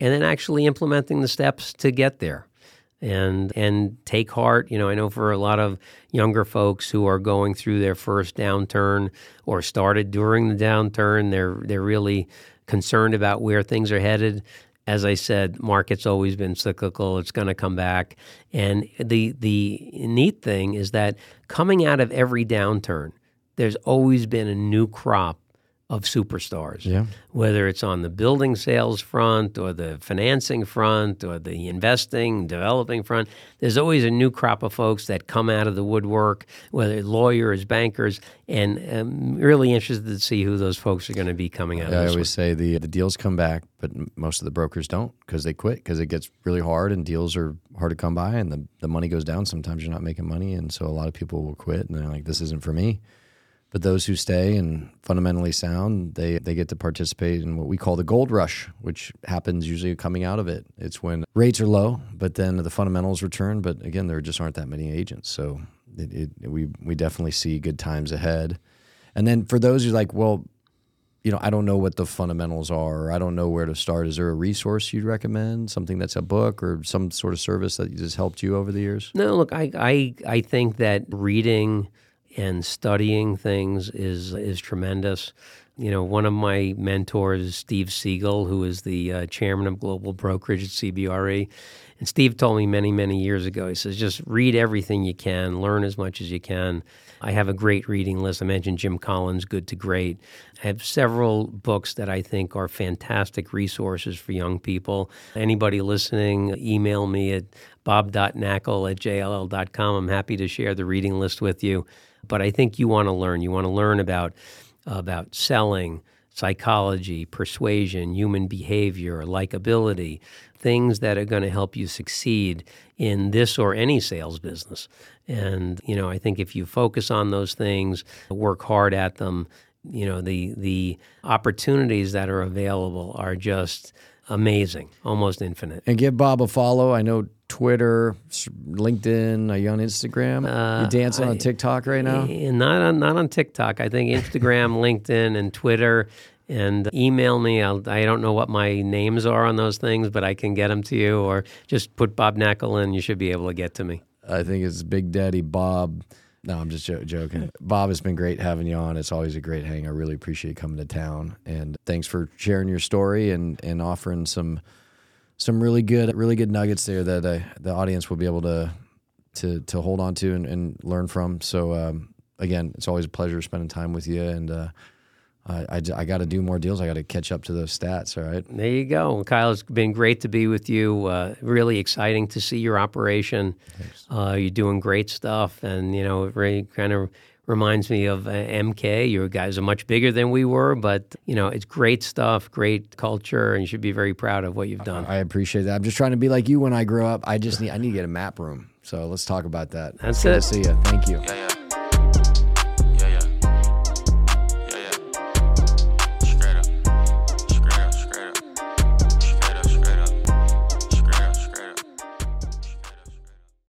and then actually implementing the steps to get there. And and take heart. You know, I know for a lot of younger folks who are going through their first downturn or started during the downturn, they're they're really concerned about where things are headed as I said, market's always been cyclical. It's going to come back. And the the neat thing is that coming out of every downturn, there's always been a new crop of superstars. Yeah. Whether it's on the building sales front or the financing front or the investing, developing front, there's always a new crop of folks that come out of the woodwork, whether lawyers, bankers, and I'm really interested to see who those folks are going to be coming out Yeah, of I always say the the deals come back, but most of the brokers don't because they quit because it gets really hard and deals are hard to come by and the, the money goes down. Sometimes you're not making money, and so a lot of people will quit and they're like, "This isn't for me." But those who stay and fundamentally sound, they they get to participate in what we call the gold rush, which happens usually coming out of it. It's when rates are low, but then the fundamentals return. But again, there just aren't that many agents, so it, it, we we definitely see good times ahead. And then for those who like, well, you know, I don't know what the fundamentals are, or I don't know where to start. Is there a resource you'd recommend? Something that's a book or some sort of service that has helped you over the years? No, look, I, I, I think that reading and studying things is is tremendous. You know, one of my mentors, Steve Siegel, who is the uh, chairman of global brokerage at CBRE, and Steve told me many, many years ago. He says, just read everything you can, learn as much as you can. I have a great reading list. I mentioned Jim Collins' Good to Great. I have several books that I think are fantastic resources for young people. Anybody listening, email me at bob.knakal at jll.com. I'm happy to share the reading list with you. But I think you want to learn. You want to learn about about selling, psychology, persuasion, human behavior, likability, things that are going to help you succeed in this or any sales business. And you know, I think if you focus on those things, work hard at them, you know, the the opportunities that are available are just amazing, almost infinite. And give Bob a follow. I know Twitter, LinkedIn. Are you on Instagram? Uh, you dancing I- on TikTok right now? Eh, Not on not on TikTok. I think Instagram, LinkedIn, and Twitter. And email me. I'll, I don't know what my names are on those things, but I can get them to you. Or just put Bob Knakal in. You should be able to get to me. I think it's Big Daddy Bob. No, I'm just jo- joking. Bob, it's been great having you on. It's always a great hang. I really appreciate coming to town, and thanks for sharing your story and and offering some some really good really good nuggets there that uh, the audience will be able to to to hold on to and, and learn from. So um, again, it's always a pleasure spending time with you, and uh, I, I, got to do more deals. I got to catch up to those stats. All right. There you go, Kyle. It's been great to be with you. Uh, really exciting to see your operation. Uh, you're doing great stuff, and you know, it really kind of reminds me of uh, MK. You guys are much bigger than we were, but you know, it's great stuff, great culture, and you should be very proud of what you've done. I appreciate that. I'm just trying to be like you when I grow up. I just need I need to get a map room. So let's talk about that. That's Good it. to see you. Thank you. Yeah, yeah.